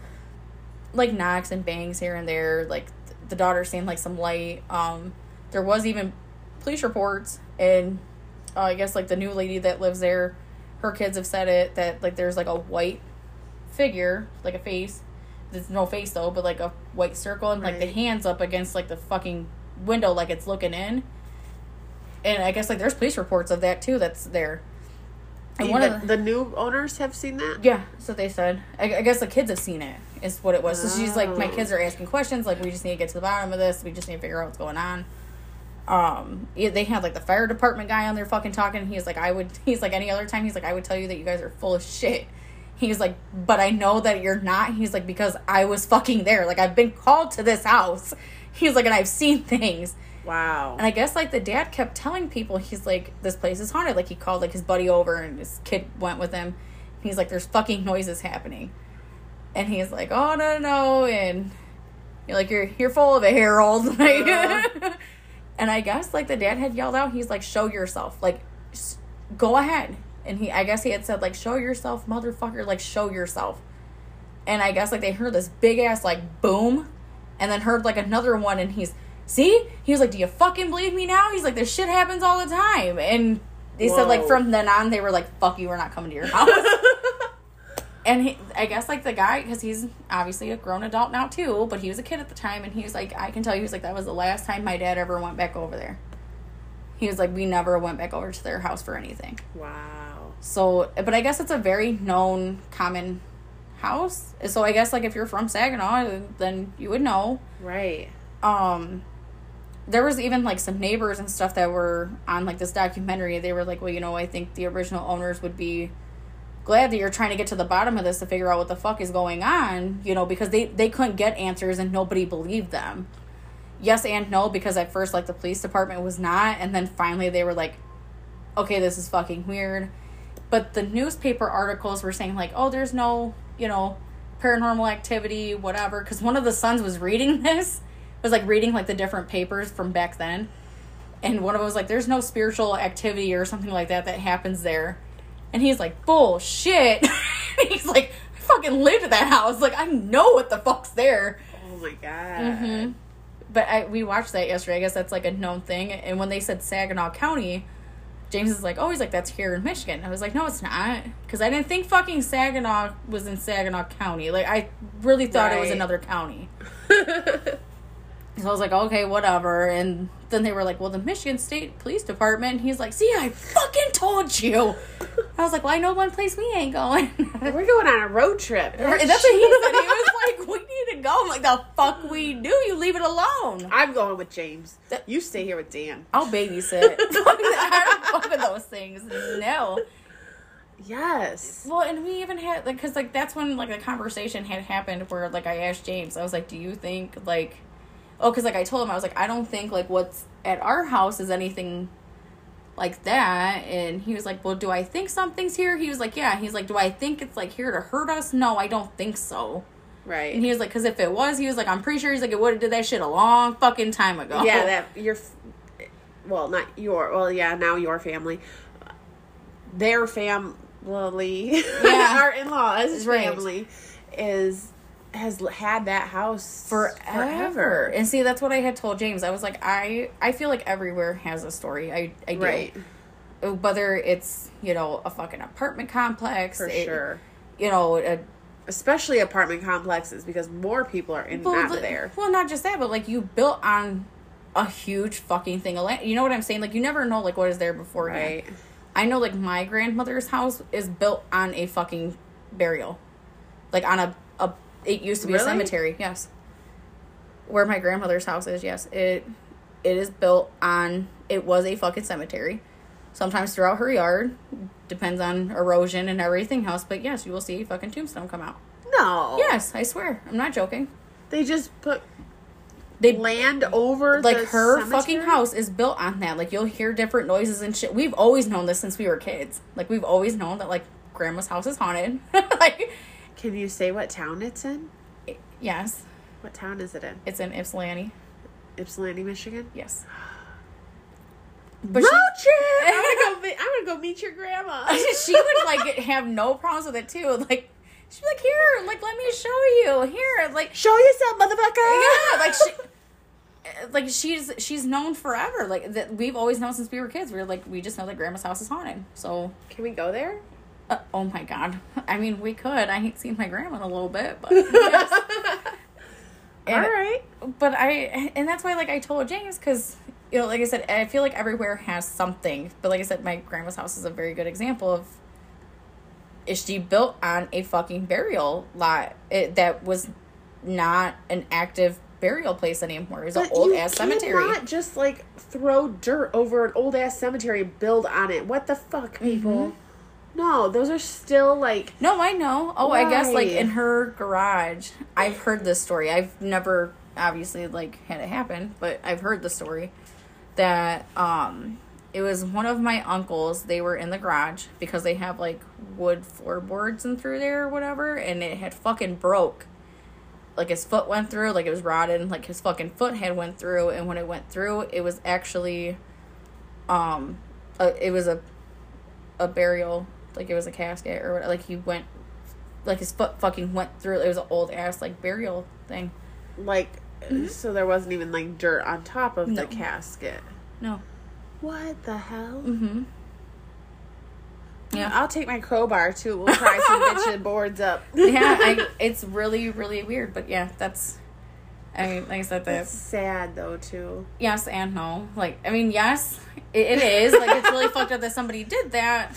like knocks and bangs here and there. Like th- the daughter seemed like some light. Um, there was even police reports, and uh, I guess like the new lady that lives there, her kids have said it that like there's like a white figure, like a face. There's no face though, but like a white circle and like the hands up against like the fucking window, like it's looking in. And I guess like there's police reports of that too. That's there. And one Even of the, the new owners have seen that. yeah, so they said. I, I guess the kids have seen it. Is what it was. So she's like, my Oh. kids are asking questions. Like, we just need to get to the bottom of this. We just need to figure out what's going on. Um, they had like the fire department guy on there fucking talking. He's like, I would. He's like, any other time, he's like, I would tell you that you guys are full of shit. He's like, but I know that you're not. He's like, because I was fucking there. Like, I've been called to this house. He's like, and I've seen things. Wow. And I guess like the dad kept telling people, he's like, this place is haunted. Like he called like his buddy over and his kid went with him. He's like, there's fucking noises happening. And he's like, oh no no and you're like you're you're full of it, Harold. Like, Uh. and I guess like the dad had yelled out, he's like, show yourself, like go ahead. And he, I guess he had said like, show yourself, motherfucker, like show yourself. And I guess like they heard this big ass like boom, and then heard like another one, and he's see, he was like, do you fucking believe me now? He's like, this shit happens all the time, and they said like from then on they were like, fuck you, we're not coming to your house. And he, I guess like the guy, because he's obviously a grown adult now too, but he was a kid at the time, and he was like, I can tell you, he was like, that was the last time my dad ever went back over there. He was like, we never went back over to their house for anything. wow. So, but I guess it's a very known, common house. So I guess like if you're from Saginaw, then you would know. Right. Um, there was even like some neighbors and stuff that were on like this documentary. They were like, well, you know, I think the original owners would be glad that you're trying to get to the bottom of this to figure out what the fuck is going on, you know, because they they couldn't get answers and nobody believed them. Yes and no because at first like the police department was not and then finally they were like okay, this is fucking weird. But the newspaper articles were saying like, "Oh, there's no, you know, paranormal activity, whatever." Cuz one of the sons was reading this, was like reading like the different papers from back then. And one of them was like, "There's no spiritual activity or something like that that happens there." And he's like, "Bullshit." he's like, "I fucking lived at that house. Like, I know what the fuck's there." Oh my god. Mm-hmm. But I, we watched that yesterday. I guess that's like a known thing. And when they said Saginaw County, James is like, oh, he's like, that's here in Michigan. I was like, no, it's not. Because I didn't think fucking Saginaw was in Saginaw County. Like, I really thought it was another county. So I was like, okay, whatever. And then they were like, well, the Michigan State Police Department. He's like, see, I fucking told you. I was like, well, I know one place we ain't going. We're going on a road trip. That's what he said. He was like, we need to go. I'm like, the fuck we do? You leave it alone. I'm going with James. You stay here with Dan. I'll babysit. I don't fuck those things. No. Yes. Well, and we even had like, cause like that's when like a conversation had happened where like I asked James, I was like, "Do you think like, oh, cause like I told him I was like, I don't think like what's at our house is anything like that," and he was like, "Well, do I think something's here?" He was like, "Yeah." He's like, "Do I think it's like here to hurt us?" No, I don't think so. Right. And he was like, "Cause if it was, he was like, I'm pretty sure he's like, it would have did that shit a long fucking time ago." yeah, that your, well, not your, well, yeah, now your family, their family, Yeah. our in-laws' Right. family, is has had that house forever. And see, that's what I had told James. I was like, I I feel like everywhere has a story. I I do. Right, uh, Whether it's you know a fucking apartment complex, for it- sure. You know, a, Especially apartment complexes because more people are in and out of there. Well, not just that, but like you built on a huge fucking thing of land. You know what I'm saying? Like you never know like what is there before. Right. I know like my grandmother's house is built on a fucking burial. Like on a It used to be Really? a cemetery. Yes. Where my grandmother's house is, yes, it it is built on. It was a fucking cemetery. Sometimes throughout her yard, depends on erosion and everything else. But yes, you will see a fucking tombstone come out. No. Yes, I swear, I'm not joking. They just put They land over like her cemetery? fucking house is built on that. Like you'll hear different noises and shit. We've always known this since we were kids. Like we've always known that like grandma's house is haunted. like Can you say what town it's in? yes, What town is it in? it's in Ypsilanti. Ypsilanti, Michigan. Yes. But Road she, trip! I'm gonna go. meet- I'm gonna go meet your grandma. she would like have no problems with it too. Like she'd be like, "Here, like let me show you. Here, like Show yourself, motherfucker. yeah, like she." Like she's she's known forever. Like that we've always known since we were kids. We are like we just know that grandma's house is haunted. So Can we go there? Uh, oh my god. I mean, we could. I ain't seen my grandma in a little bit, but yes. And- right. But I and that's why like I told James because you know like I said I feel like everywhere has something. But like I said, my grandma's house is a very good example of. Is she built on a fucking burial lot it, that was not an active burial place anymore? It was an old ass cemetery. cannot just like throw dirt over an old ass cemetery and build on it. What the fuck, people? Mm-hmm. No, those are still like No, I know. Oh, I guess like in her garage. I've heard this story. I've never obviously like had it happen, but I've heard the story that um it was one of my uncles. They were in the garage because they have like wood floorboards and through there or whatever, and it had fucking broke. Like his foot went through, like it was rotted, and, like his fucking foot had went through, and when it went through, it was actually, um, a, it was a, a burial, like it was a casket or what- like he went, like his foot fucking went through. It was an old ass like burial thing. like so there wasn't even like dirt on top of No. the casket. No. What the hell? Mm-hmm. Yeah. I'll take my crowbar too. We'll try some bitchin' boards up. yeah, I, it's really, really weird, but yeah, that's. I mean, like I said, That's that's sad though too. yes and no. Like, I mean, yes, it, it is. Like, it's really fucked up that somebody did that.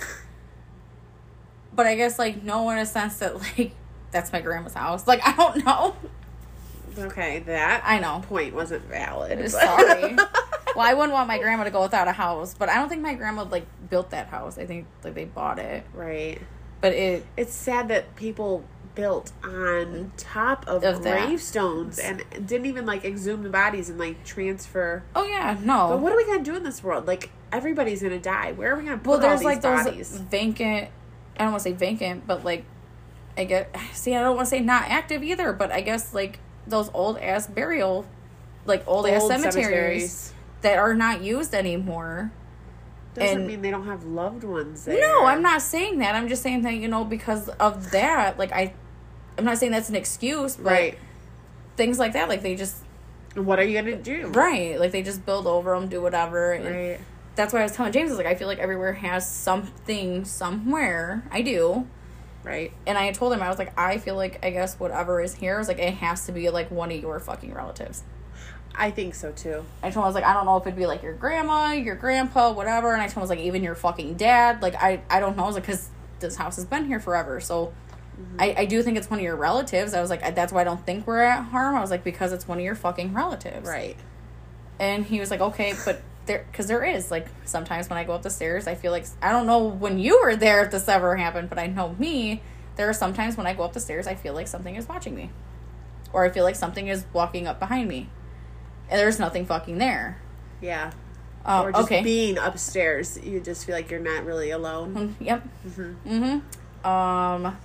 But I guess, like, no in a sense that, like, that's my grandma's house. Like, I don't know. Okay, that I know. point wasn't valid. but- Sorry. well, I wouldn't want my grandma to go without a house, but I don't think my grandma, like, built that house. I think, like, they bought it. right. But it, It's sad that people built on top of, Of gravestones and didn't even like exhume the bodies and like transfer. oh, yeah, no. But what are we gonna do in this world? Like everybody's gonna die. Where are we gonna put Well, all there's these like those bodies? vacant. I don't want to say vacant, but like, I get. See, I don't want to say not active either, but I guess like those old ass burial, like old, ass Old cemeteries, that are not used anymore. Doesn't and- mean they don't have loved ones there. No, I'm not saying that. I'm just saying that you know because of that. Like I, I'm not saying that's an excuse, but Right. things like that, like they just What are you gonna do? right, like they just build over them, do whatever. And Right. That's why I was telling James, I was like, I feel like everywhere has something somewhere. I do. Right. And I told him, I was like, I feel like, I guess whatever is here is like, it has to be like one of your fucking relatives. I think so too. I told him, I was like, I don't know if it'd be like your grandma, your grandpa, whatever. And I told him, I was like, even your fucking dad. Like, I, I don't know. I was like, because this house has been here forever. So mm-hmm. I, I do think it's one of your relatives. I was like, that's why I don't think we're at harm. I was like, because it's one of your fucking relatives. Right. And he was like, okay, but there, because there is like sometimes when I go up the stairs, I feel like I don't know when you were there if this ever happened, but I know me. There are sometimes when I go up the stairs, I feel like something is watching me, or I feel like something is walking up behind me, and there's nothing fucking there. Yeah. Uh, or just okay. being upstairs, you just feel like you're not really alone. Mm, yep. Mm-hmm. Um,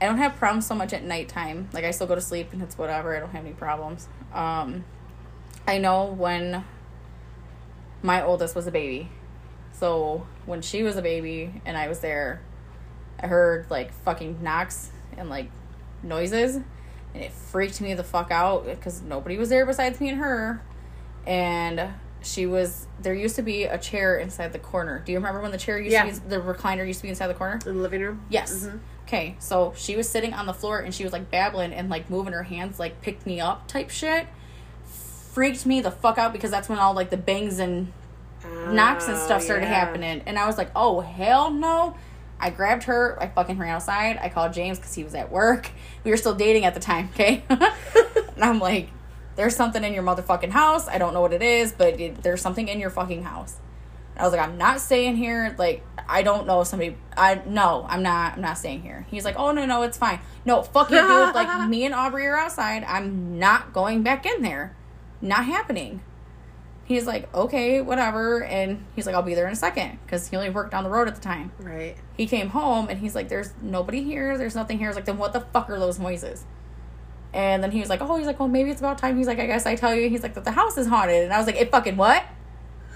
I don't have problems so much at nighttime. Like I still go to sleep and it's whatever. I don't have any problems. Um, I know when my oldest was a baby. So when she was a baby and I was there, I heard like fucking knocks and like noises, and it freaked me the fuck out because nobody was there besides me and her. And she was there used to be a chair inside the corner. Do you remember when the chair used Yeah. to be the recliner used to be inside the corner? In the living room? Yes. Mhm. Okay, so she was sitting on the floor and she was like babbling and like moving her hands like pick me up type shit. Freaked me the fuck out because that's when all like the bangs and knocks and Oh, stuff started yeah. happening. And I was like, oh hell no. I grabbed her. I fucking ran outside. I called James because he was at work. We were still dating at the time, okay? and I'm like, there's something in your motherfucking house. I don't know what it is, but it, there's something in your fucking house. I was like, I'm not staying here. Like, I don't know if somebody. I no, I'm not. I'm not staying here. He's like, oh no, no, it's fine. No, fuck you, dude. Like, me and Aubrey are outside. I'm not going back in there. Not happening. He's like, okay, whatever. And he's like, I'll be there in a second because he only worked down the road at the time. Right. He came home and he's like, there's nobody here. There's nothing here. I was like, then what the fuck are those noises? And then he was like, oh, he's like, well, maybe it's about time. He's like, I guess I tell you. He's like, that the house is haunted. And I was like, it fucking what?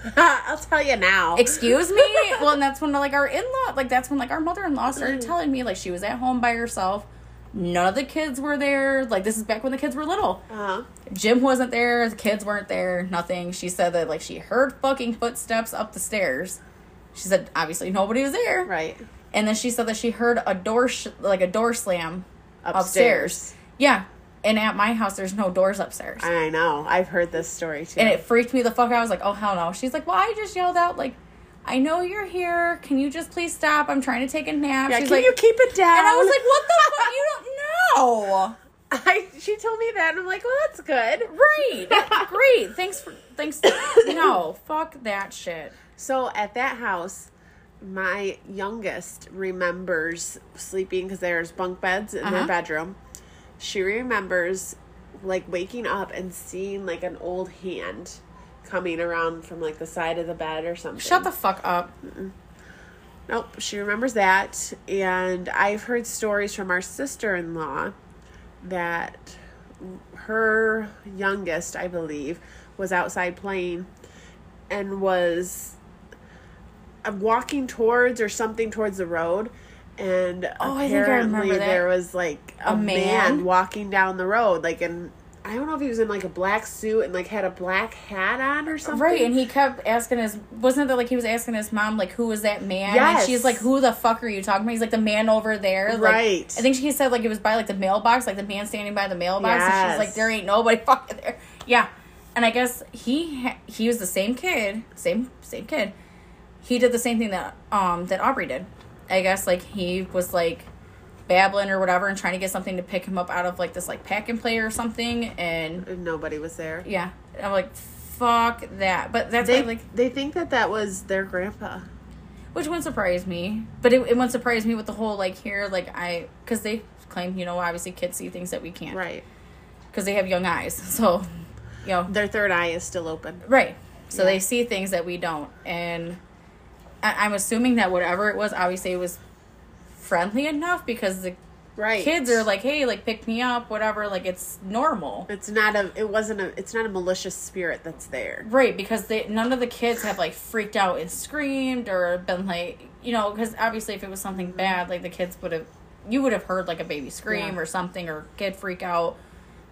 I'll tell you now. excuse me well and that's when like our in-law like that's when like our mother-in-law started mm. telling me like she was at home by herself none of the kids were there like this is back when the kids were little Uh-huh. jim wasn't there the kids weren't there nothing she said that like she heard fucking footsteps up the stairs she said obviously nobody was there Right. and then she said that she heard a door sh- like a door slam Upstairs. yeah and at my house there's no doors upstairs I know. I've heard this story too. and it freaked me the fuck out. I was like, oh hell no. She's like, well, I just yelled out like, I know you're here. Can you just please stop? I'm trying to take a nap. yeah, She's can like, you keep it down? and I was like, what the fuck? You don't know. I, she told me that, and I'm like, well, that's good. Right. That's great. Thanks for thanks. no, fuck that shit. So at that house, my youngest remembers sleeping because there's bunk beds in their Uh-huh. bedroom. She remembers like waking up and seeing like an old hand coming around from like the side of the bed or something. Shut the fuck up. Nope, she remembers that. And I've heard stories from our sister in law that her youngest, I believe, was outside playing and was walking towards or something towards the road. And Oh, I think I remember apparently that. there was like a, A man? man? walking down the road, like in I don't know if he was in like a black suit and like had a black hat on or something. Right, and he kept asking his wasn't that like he was asking his mom like who was that man? Yes. And she's like, Who the fuck are you talking about? He's like the man over there. Like, Right. I think she said like it was by like the mailbox, like the man standing by the mailbox. And Yes. she's like, There ain't nobody fucking there. Yeah. And I guess he ha- he was the same kid, same same kid. He did the same thing that um that Aubrey did. I guess like he was like babbling or whatever and trying to get something to pick him up out of like this like pack and play or something and And nobody was there. yeah. I'm like, fuck that. But that's They like, they think that that was their grandpa. which wouldn't surprise me. But it, it wouldn't surprise me with the whole, like, here, like, I, because they claim, you know, obviously kids see things that we can't. Right. Because they have young eyes. So, you know, Their third eye is still open. right. So Yeah. they see things that we don't. And I, I'm assuming that whatever it was, obviously it was friendly enough because the Right. kids are like, hey, like, pick me up, whatever. Like, it's normal. It's not a. It wasn't a. It's not a malicious spirit that's there. Right, because they none of the kids have like freaked out and screamed or been like, you know, because obviously if it was something bad, like the kids would have, you would have heard like a baby scream Yeah. or something or kid freak out.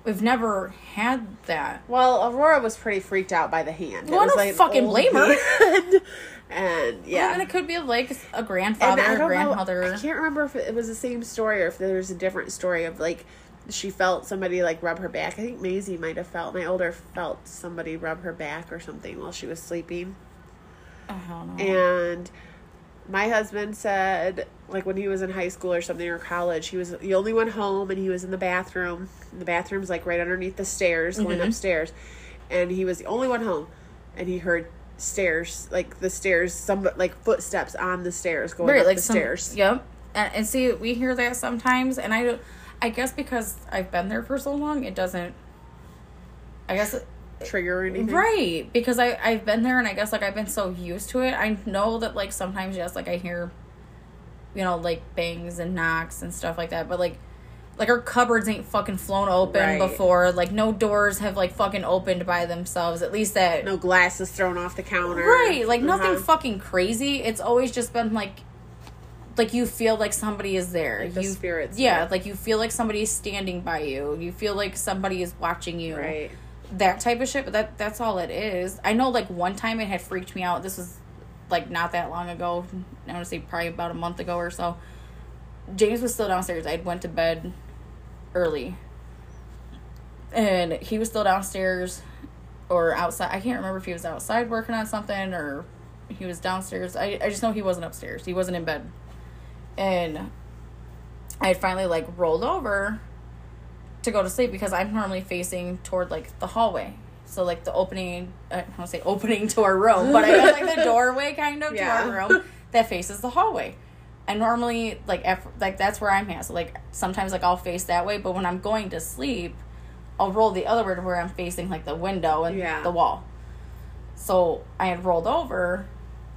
We've never had that. Well, Aurora was pretty freaked out by the hand. Well, I was don't an fucking blame her. hand. and yeah. and it could be like a And grandfather, I or don't grandmother. know. I can't remember if it was the same story or if there was a different story of like she felt somebody like rub her back. I think Maisie might have felt my older felt somebody rub her back or something while she was sleeping. I don't know. And my husband said, like when he was in high school or something or college, he was the only one home and he was in the bathroom. The bathroom's like right underneath the stairs, going Mhm. upstairs. And he was the only one home. And he heard stairs, like the stairs, some like footsteps on the stairs going right, up like the some, stairs. Yep. And, and see, we hear that sometimes, and I, don't- I guess because I've been there for so long, it doesn't. I guess Trigger or anything. Right, because I I've been there and I guess like I've been so used to it. I know that like sometimes yes, like I hear you know, like bangs and knocks and stuff like that, but like like our cupboards ain't fucking flown open Right. before. Like no doors have like fucking opened by themselves. At least that No glasses thrown off the counter. Right, like nothing Uh-huh. fucking crazy. It's always just been like like you feel like somebody is there. Like the you spirit's Yeah, there. like you feel like somebody is standing by you. You feel like somebody is watching you Right. that type of shit but that that's all it is i know like one time it had freaked me out this was like not that long ago. I want to say probably about a month ago or so. James was still downstairs. I went to bed early. And he was still downstairs or outside. I can't remember if he was outside working on something or he was downstairs. I, I just know he wasn't upstairs. He wasn't in bed. And I had finally like rolled over to go to sleep because I'm normally facing toward like the hallway. So like the opening, uh, I don't want to say opening to our room, but I guess like the doorway kind of Yeah. to our room that faces the hallway. And normally like like that's where I'm at. So like sometimes like I'll face that way, but when I'm going to sleep, I'll roll the other way to where I'm facing like the window and Yeah. the wall. So I had rolled over,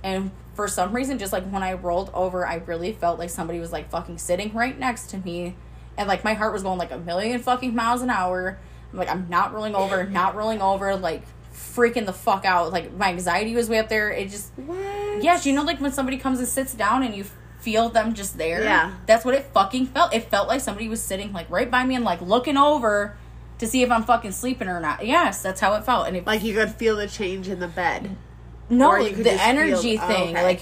and for some reason, just like when I rolled over, I really felt like somebody was like fucking sitting right next to me, and like my heart was going like a million fucking miles an hour. Like, I'm not rolling over, not rolling over, like freaking the fuck out. Like my anxiety was way up there. It just, What? yes, you know, like when somebody comes and sits down and you feel them just there. Yeah. that's what it fucking felt. It felt like somebody was sitting like right by me and like looking over. To see if I'm fucking sleeping or not. Yes, that's how it felt. And it Like you could feel the change in the bed. no, the energy feel- oh, thing, okay. like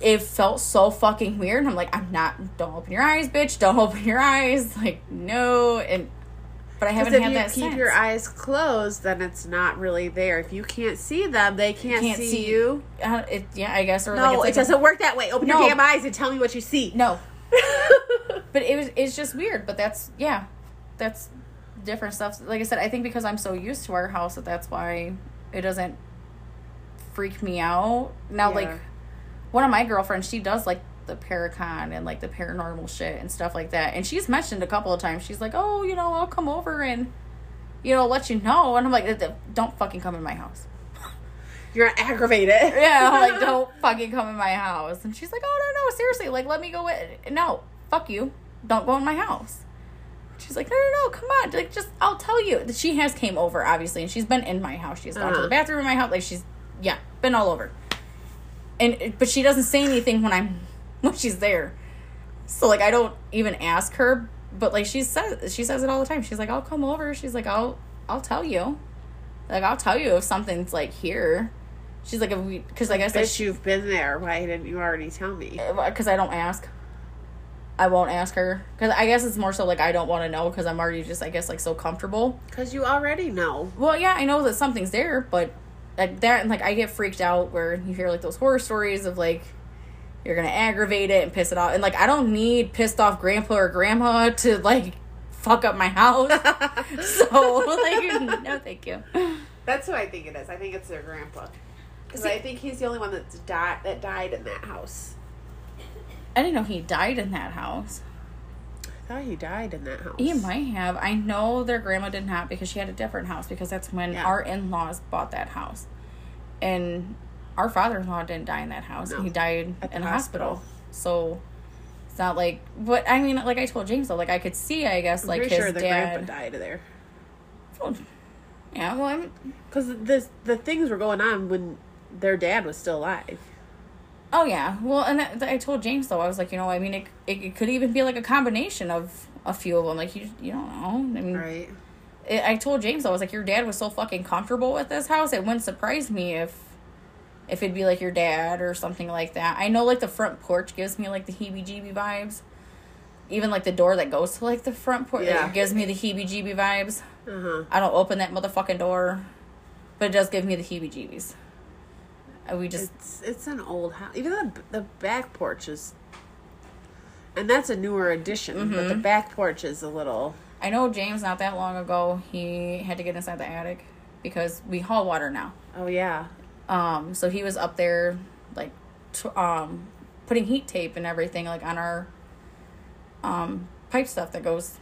it felt so fucking weird. And I'm like, I'm not. Don't open your eyes, bitch. Don't open your eyes. Like no, and but I haven't if had you that keep since. your eyes closed, then it's not really there. If you can't see them, they can't, Can't see, see- you. Uh, it, yeah, I guess. Or like No, it's like it doesn't work that way. Open No. your damn eyes and tell me what you see. No, but it was. It's just weird. But that's yeah, that's different stuff. Like I said, I think because I'm so used to our house that that's why it doesn't freak me out. Now, Yeah. like one of my girlfriends, she does like the paracon and like the paranormal shit and stuff like that. And she's mentioned a couple of times. She's like, "Oh, you know, I'll come over and you know let you know." And I'm like, "Uh, "Don't fucking come in my house." You're aggravated. Yeah, I'm like, "Don't fucking come in my house." And she's like, "Oh no, no, seriously, like let me go in." No, fuck you. Don't go in my house. She's like, no, no, no, come on, like just I'll tell you. She has came over obviously, and she's been in my house. She's gone to Uh-huh. the bathroom in my house. Like she's yeah, been all over. And but she doesn't say anything when I'm when she's there. So like I don't even ask her, but like she says she says it all the time. She's like, I'll come over. She's like, I'll I'll tell you. Like I'll tell you if something's like here. She's like, if we because like I said, you've been there. Why didn't you already tell me? Uh, because I don't ask. I won't ask her because I guess it's more so like I don't want to know because I'm already just I guess like so comfortable. Because you already know. Well, yeah, I know that something's there, but like that and like I get freaked out where you hear like those horror stories of like you're gonna aggravate it and piss it off, and like I don't need pissed off grandpa or grandma to like fuck up my house. so like no, thank you. That's who I think it is. I think it's their grandpa. Because I think he's the only one that's died that died in that house. I didn't know he died in that house. I thought he died in that house. He might have. I know their grandma did not because she had a different house because that's when Yeah. our in laws bought that house. And our father in law didn't die in that house. No. He died At the in a hospital. hospital. So it's not like but I mean like I told James though, like I could see I guess I'm like pretty his sure the dad grandpa died there. Well, Yeah, well I'm Because the the things were going on when their dad was still alive. Oh yeah, well, and that, that I told James though I was like, you know, I mean, it, it it could even be like a combination of a few of them. Like you, you don't know. I mean, Right. it, I told James though, I was like, your dad was so fucking comfortable with this house. It wouldn't surprise me if if it'd be like your dad or something like that. I know like the front porch gives me like the heebie-jeebie vibes. Even like the door that goes to like the front porch, Yeah. it gives me the heebie-jeebie vibes. Uh huh. I don't open that motherfucking door, but it does give me the heebie-jeebies. Uh, We just It's it's an old house. Even the the back porch is, and that's a newer addition. But the Mm-hmm. back porch is a little. I know James not that long ago he had to get inside the attic because we haul water now. Oh yeah. Um, so he was up there like t- um putting heat tape and everything like on our um pipe stuff that goes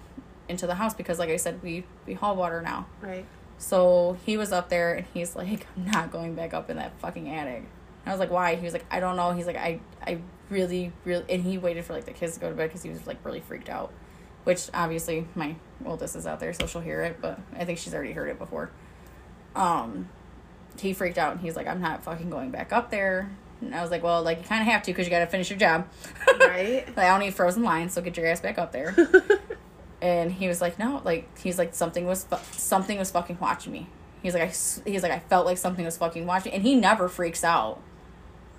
into the house because like I said we we haul water now. Right. So he was up there and he's like I'm not going back up in that fucking attic. And I was like why? He was like I don't know. He's like I I really really and he waited for like the kids to go to bed cuz he was like really freaked out. Which obviously my oldest is out there so she'll hear it, but I think she's already heard it before. Um he freaked out and he's like, I'm not fucking going back up there. And I was like, well, like you kind of have to because you got to finish your job. Right. like, I don't need frozen lines, so get your ass back up there. and he was like, no, like he's like something was fu- something was fucking watching me. He's like I he's like I felt like something was fucking watching, and he never freaks out.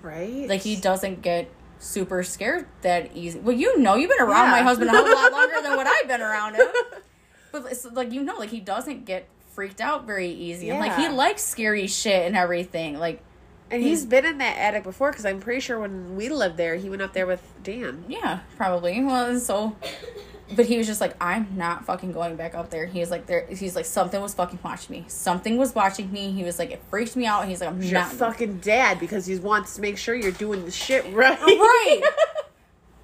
Right. Like he doesn't get super scared that easy. Well, you know, you've been around Yeah. my husband a whole lot longer than what I've been around him. But it's like you know, like he doesn't get freaked out very easy, and like he likes scary shit and everything. Like And he's been in that attic before because I'm pretty sure when we lived there, he went up there with Dan. Yeah, probably. Well, so, but he was just like, I'm not fucking going back up there. He was like, there. He's like, something was fucking watching me. Something was watching me. He was like, it freaked me out. He's like, I'm Your not fucking dad because he wants to make sure you're doing the shit right. right.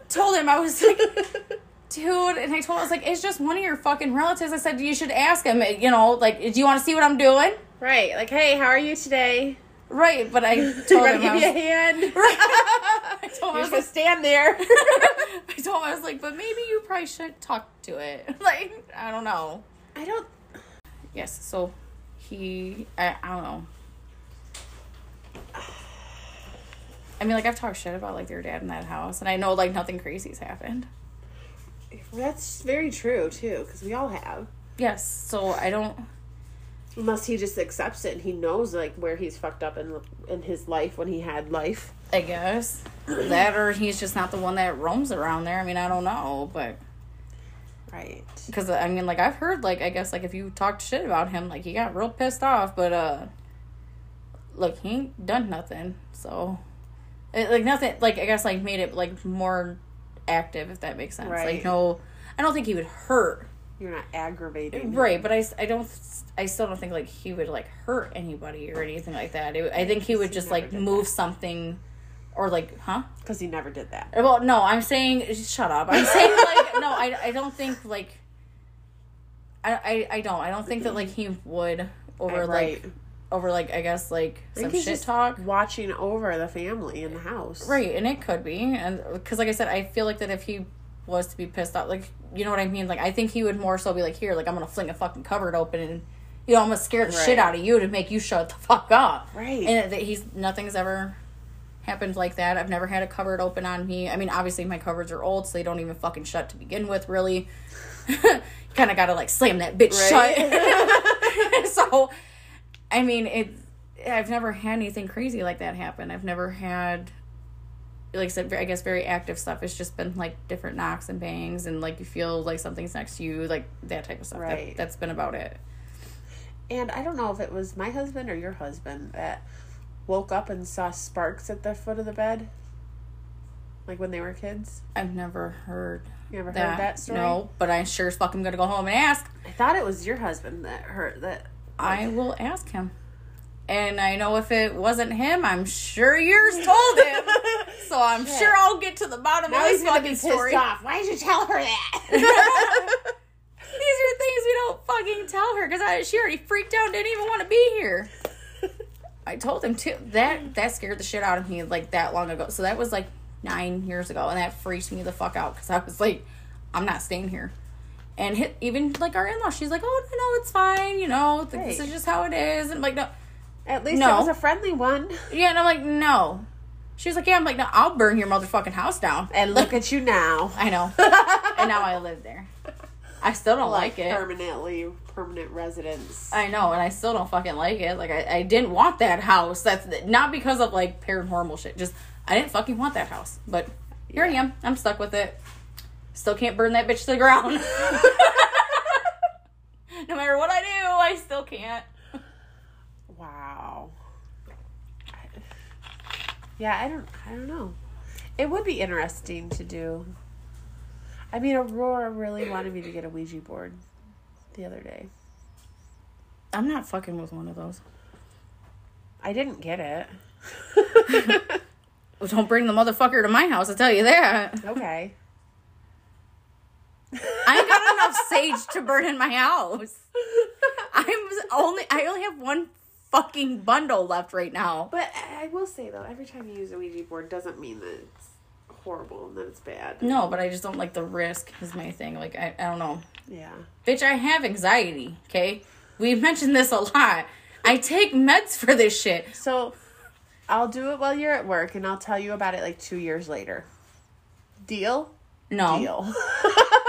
told him I was like, dude, and I told him I was like, it's just one of your fucking relatives. I said you should ask him. You know, like, do you want to see what I'm doing? right. Like, hey, how are you today? Right, but I told him I give was, you a hand? I told him I You're was like, gonna stand there. I told him I was like, but maybe you probably should talk to it. Like, I don't know. I don't. Yes, so he, I, I don't know. I mean, like I've talked shit about like their dad in that house, and I know like nothing crazy's happened. That's very true too, because we all have. Yes, so I don't. Unless he just accepts it and he knows like where he's fucked up in in his life when he had life. I guess that, or he's just not the one that roams around there. I mean, I don't know, but Right. because I mean, like I've heard, like I guess, like if you talked shit about him, like he got real pissed off, but uh, like he ain't done nothing, so it, like nothing, like I guess, like made it like more active, if that makes sense. Right. Like no, I don't think he would hurt, You're not aggravating. right? But I, I don't, I still don't think like he would like hurt anybody or anything like that. It, I think he would He just like move that. something, or like, huh? Because he never did that. Uh, well, no, I'm saying uh, shut up. I'm saying like no, I, I don't think like I, I I don't I don't think that like he would over Right. like over like I guess like some shit talk. watching over the family in the house. Right, and it could be, and because like I said, I feel like that if he was to be pissed off, like you know what I mean, like I think he would more so be like, here, like I'm gonna fling a fucking cupboard open and. You know, I'm gonna scare the shit out of you to make you shut the fuck up. Right. And that he's nothing's ever happened like that. I've never had a cupboard open on me. I mean, obviously my cupboards are old, so they don't even fucking shut to begin with. Really, kind of gotta like slam that bitch shut. so, I mean, it. I've never had anything crazy like that happen. I've never had, like I said, I guess very active stuff. It's just been like different knocks and bangs, and like you feel like something's next to you, like that type of stuff. That- Right. that's been about it. And I don't know if it was my husband or your husband that woke up and saw sparks at the foot of the bed. Like when they were kids. I've never heard You ever that. heard that story? No, but I sure as fuck am gonna go home and ask. I thought it was your husband that heard that. I will ask him. And I know if it wasn't him, I'm sure yours told him. So I'm Shit. sure I'll get to the bottom Now of this fucking story. off. Why did you tell her that? These are things we don't fucking tell her because she already freaked out and didn't even want to be here. I told him too. That that scared the shit out of me like that long ago. So that was like nine years ago, and that freaked me the fuck out because I was like, I'm not staying here. And hit, even like our in law, she's like, oh no, no, it's fine. You know, th- this is just how it is. And I'm like, no, At least No. it was a friendly one. yeah. And I'm like, no. She was like, yeah. I'm like, no, I'll burn your motherfucking house down. And look at you now. I know. and now I live there. I still don't like it. Permanently, permanent residence. I know, and I still don't fucking like it. Like I, I didn't want that house. That's not because of like paranormal shit. Just I didn't fucking want that house. But here I am. I'm stuck with it. Still can't burn that bitch to the ground. no matter what I do, I still can't. Wow. Yeah, I don't I don't know. It would be interesting to do. I mean, Aurora really wanted me to get a Ouija board the other day. I'm not fucking with one of those. I didn't get it. Well, Don't bring the motherfucker to my house. I'll tell you that. Okay. I ain't got enough sage to burn in my house. I'm only. I only have one fucking bundle left right now. But I will say though, every time you use a Ouija board doesn't mean that it's horrible and that it's bad. No, but I just don't like the risk. Is my thing. Like I, I don't know. Yeah. Bitch, I have anxiety, okay? We've mentioned this a lot. I take meds for this shit. So I'll do it while you're at work and I'll tell you about it like two years later. Deal? No. Deal.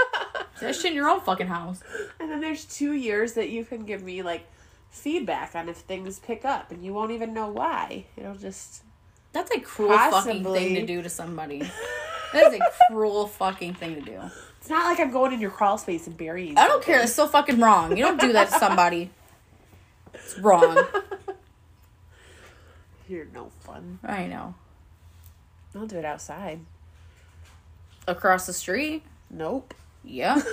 That shit in your own fucking house. And then there's two years that you can give me like feedback on if things pick up and you won't even know why. It'll just That's a cruel fucking thing to do to somebody. That is a cruel fucking thing to do. it's not like I'm going in your crawl space and burying I don't care. It's so fucking wrong. You don't do that to somebody. It's wrong. You're no fun. I know. I'll do it outside. Across the street? Nope. Yeah.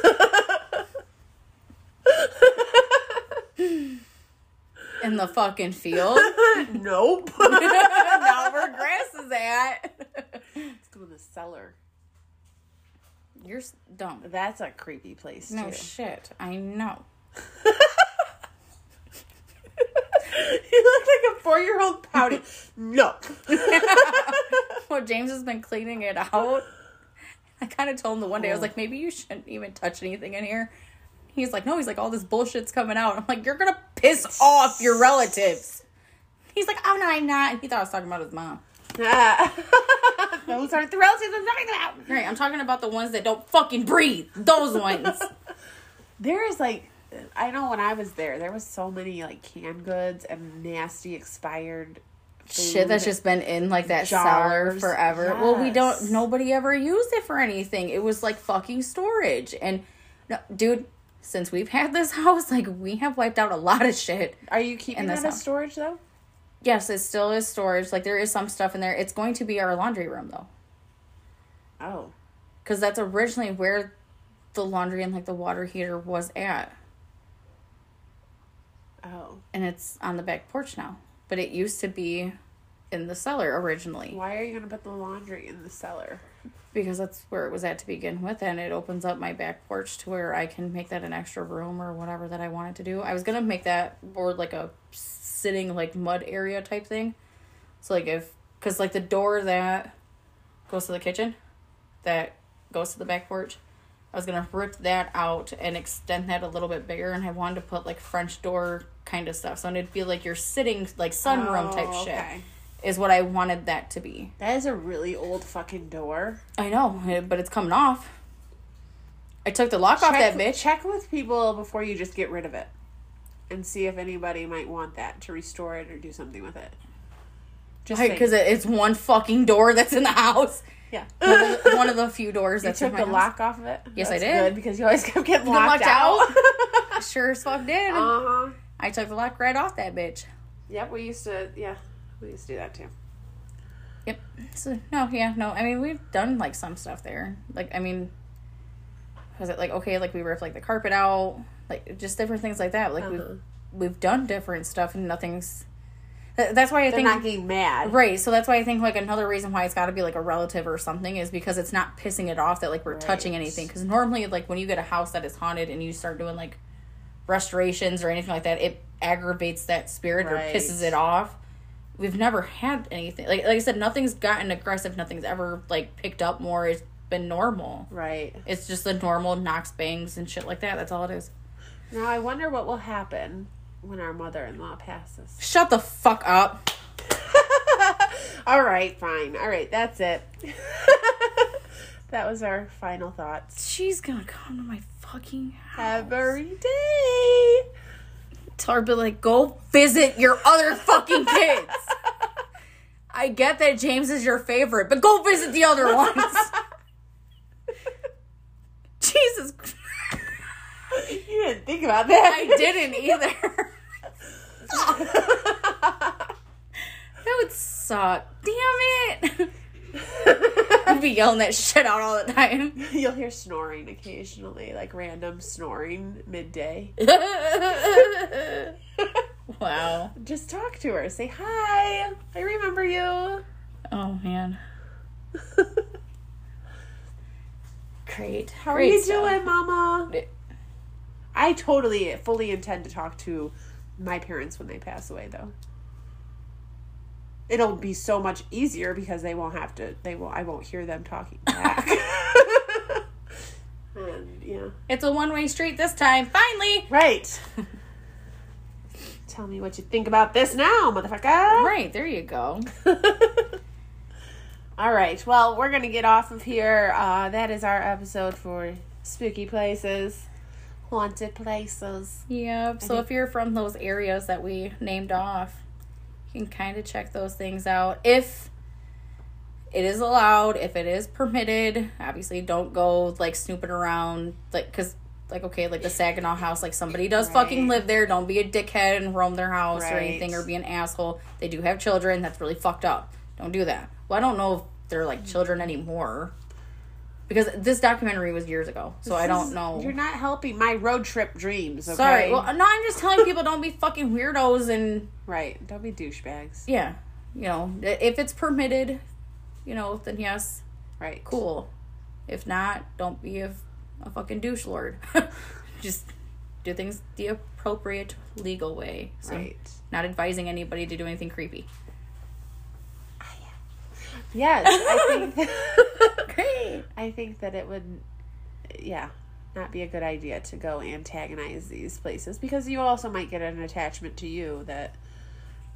In the fucking field? nope. Not where grass is at. Let's go in the cellar. You're s- dumb. That's a creepy place No too. shit. I know. you look like a four-year-old pouting. no. Well, James has been cleaning it out. I kind of told him the one day, I was like, maybe you shouldn't even touch anything in here. He's like, no, he's like, all this bullshit's coming out. I'm like, you're gonna piss off your relatives. He's like, oh no, I'm not. He thought I was talking about his mom. Those aren't the relatives I'm talking about. Right, I'm talking about the ones that don't fucking breathe. Those ones. There is like, I know when I was there, there was so many like canned goods and nasty expired Shit that's just been in like that cellar Jars. forever. Well, we don't. Nobody ever used it for anything. It was like fucking storage. And no, dude, since we've had this house, like we have wiped out a lot of shit. Are you keeping that as storage though? Yes, it still is storage. Like there is some stuff in there. It's going to be our laundry room though, Oh. because that's originally where the laundry and like the water heater was at, Oh. and it's on the back porch now. But it used to be in the cellar originally Why are you gonna put the laundry in the cellar? because that's where it was at to begin with, and it opens up my back porch to where I can make that an extra room or whatever that I wanted to do. I was gonna make that more like a sitting like mud area type thing. So like if because like the door that goes to the kitchen, that goes to the back porch. I was gonna rip that out and extend that a little bit bigger, and I wanted to put like French door kind of stuff, so it'd be like you're sitting like sunroom type Oh, shit. okay. Is what I wanted that to be. That is a really old fucking door. I know, eh, but it's coming off. I took the lock off that bitch. Check with people before you just get rid of it, and see if anybody might want that to restore it or do something with it. Just Because it's one fucking door that's in the house. yeah. One of the, one of the few doors You that's in took the house. lock off of it. Yes, I did. Good because you always kept getting Get locked, locked out. Sure as fuck did. uh huh. I took the lock right off that bitch. Yep, we used to. Yeah, we used to do that too. Yep. So no, yeah, no. I mean, we've done like some stuff there. Like, I mean, was it like okay? Like we ripped like the carpet out, like just different things like that. Like Uh-huh. we've we've done different stuff, and nothing's. That, that's why I They're think not getting mad. Right. So that's why I think like another reason why it's got to be like a relative or something is because it's not pissing it off that like we're touching anything. Because normally like when you get a house that is haunted and you start doing like restorations or anything like that, it aggravates that spirit or pisses it off. We've never had anything like like I said, nothing's gotten aggressive. Nothing's ever like picked up more. It's been normal. Right. It's just the normal knocks, bangs, and shit like that. That's all it is. Now I wonder what will happen when our mother-in-law passes. Shut the fuck up. All right, fine. All right, that's it. that was our final thoughts. She's gonna come to my fucking house. Every day. tell her be like go visit your other fucking kids i get that james is your favorite but go visit the other ones jesus You didn't think about that. i didn't either that would suck damn it i'd be yelling that shit out all the time You'll hear snoring occasionally, like random snoring midday. wow Just talk to her. Say hi. I remember you. oh man great How are you stuff. doing, Mama? I totally, fully intend to talk to my parents when they pass away, though. It'll be so much easier because they won't have to. They won't. I won't hear them talking back. and yeah, it's a one-way street this time finally right. Tell me what you think about this now, motherfucker. Right, there you go. All right. Well, we're gonna get off of here. Uh, that is our episode for spooky places, haunted places. Yep. So if you're from those areas that we named off, you can kind of check those things out. If it is allowed, if it is permitted, obviously don't go like snooping around, like, because like okay, like the Saginaw house, like somebody does fucking live there. Don't be a dickhead and roam their house or anything or be an asshole. They do have children. That's really fucked up. Don't do that. Well, I don't know if they're like children anymore. Because this documentary was years ago, so I don't know. You're not helping my road trip dreams. Okay? Sorry. Well, no, I'm just telling people don't be fucking weirdos and right. Don't be douchebags. yeah, you know, if it's permitted, you know, then yes, Right. cool. If not, don't be a, a fucking douche lord. just do things the appropriate legal way. So Right. not advising anybody to do anything creepy. Yes, I think. Great. I think that it would, yeah, not be a good idea to go antagonize these places because you also might get an attachment to you that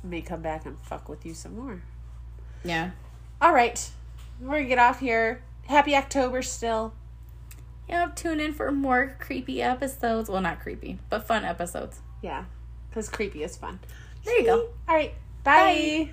may come back and fuck with you some more. Yeah. All right, we're gonna get off here. Happy October still. Yep, tune in for more creepy episodes. Well, not creepy, but fun episodes. Yeah, because creepy is fun. There you go. All right, bye. Bye.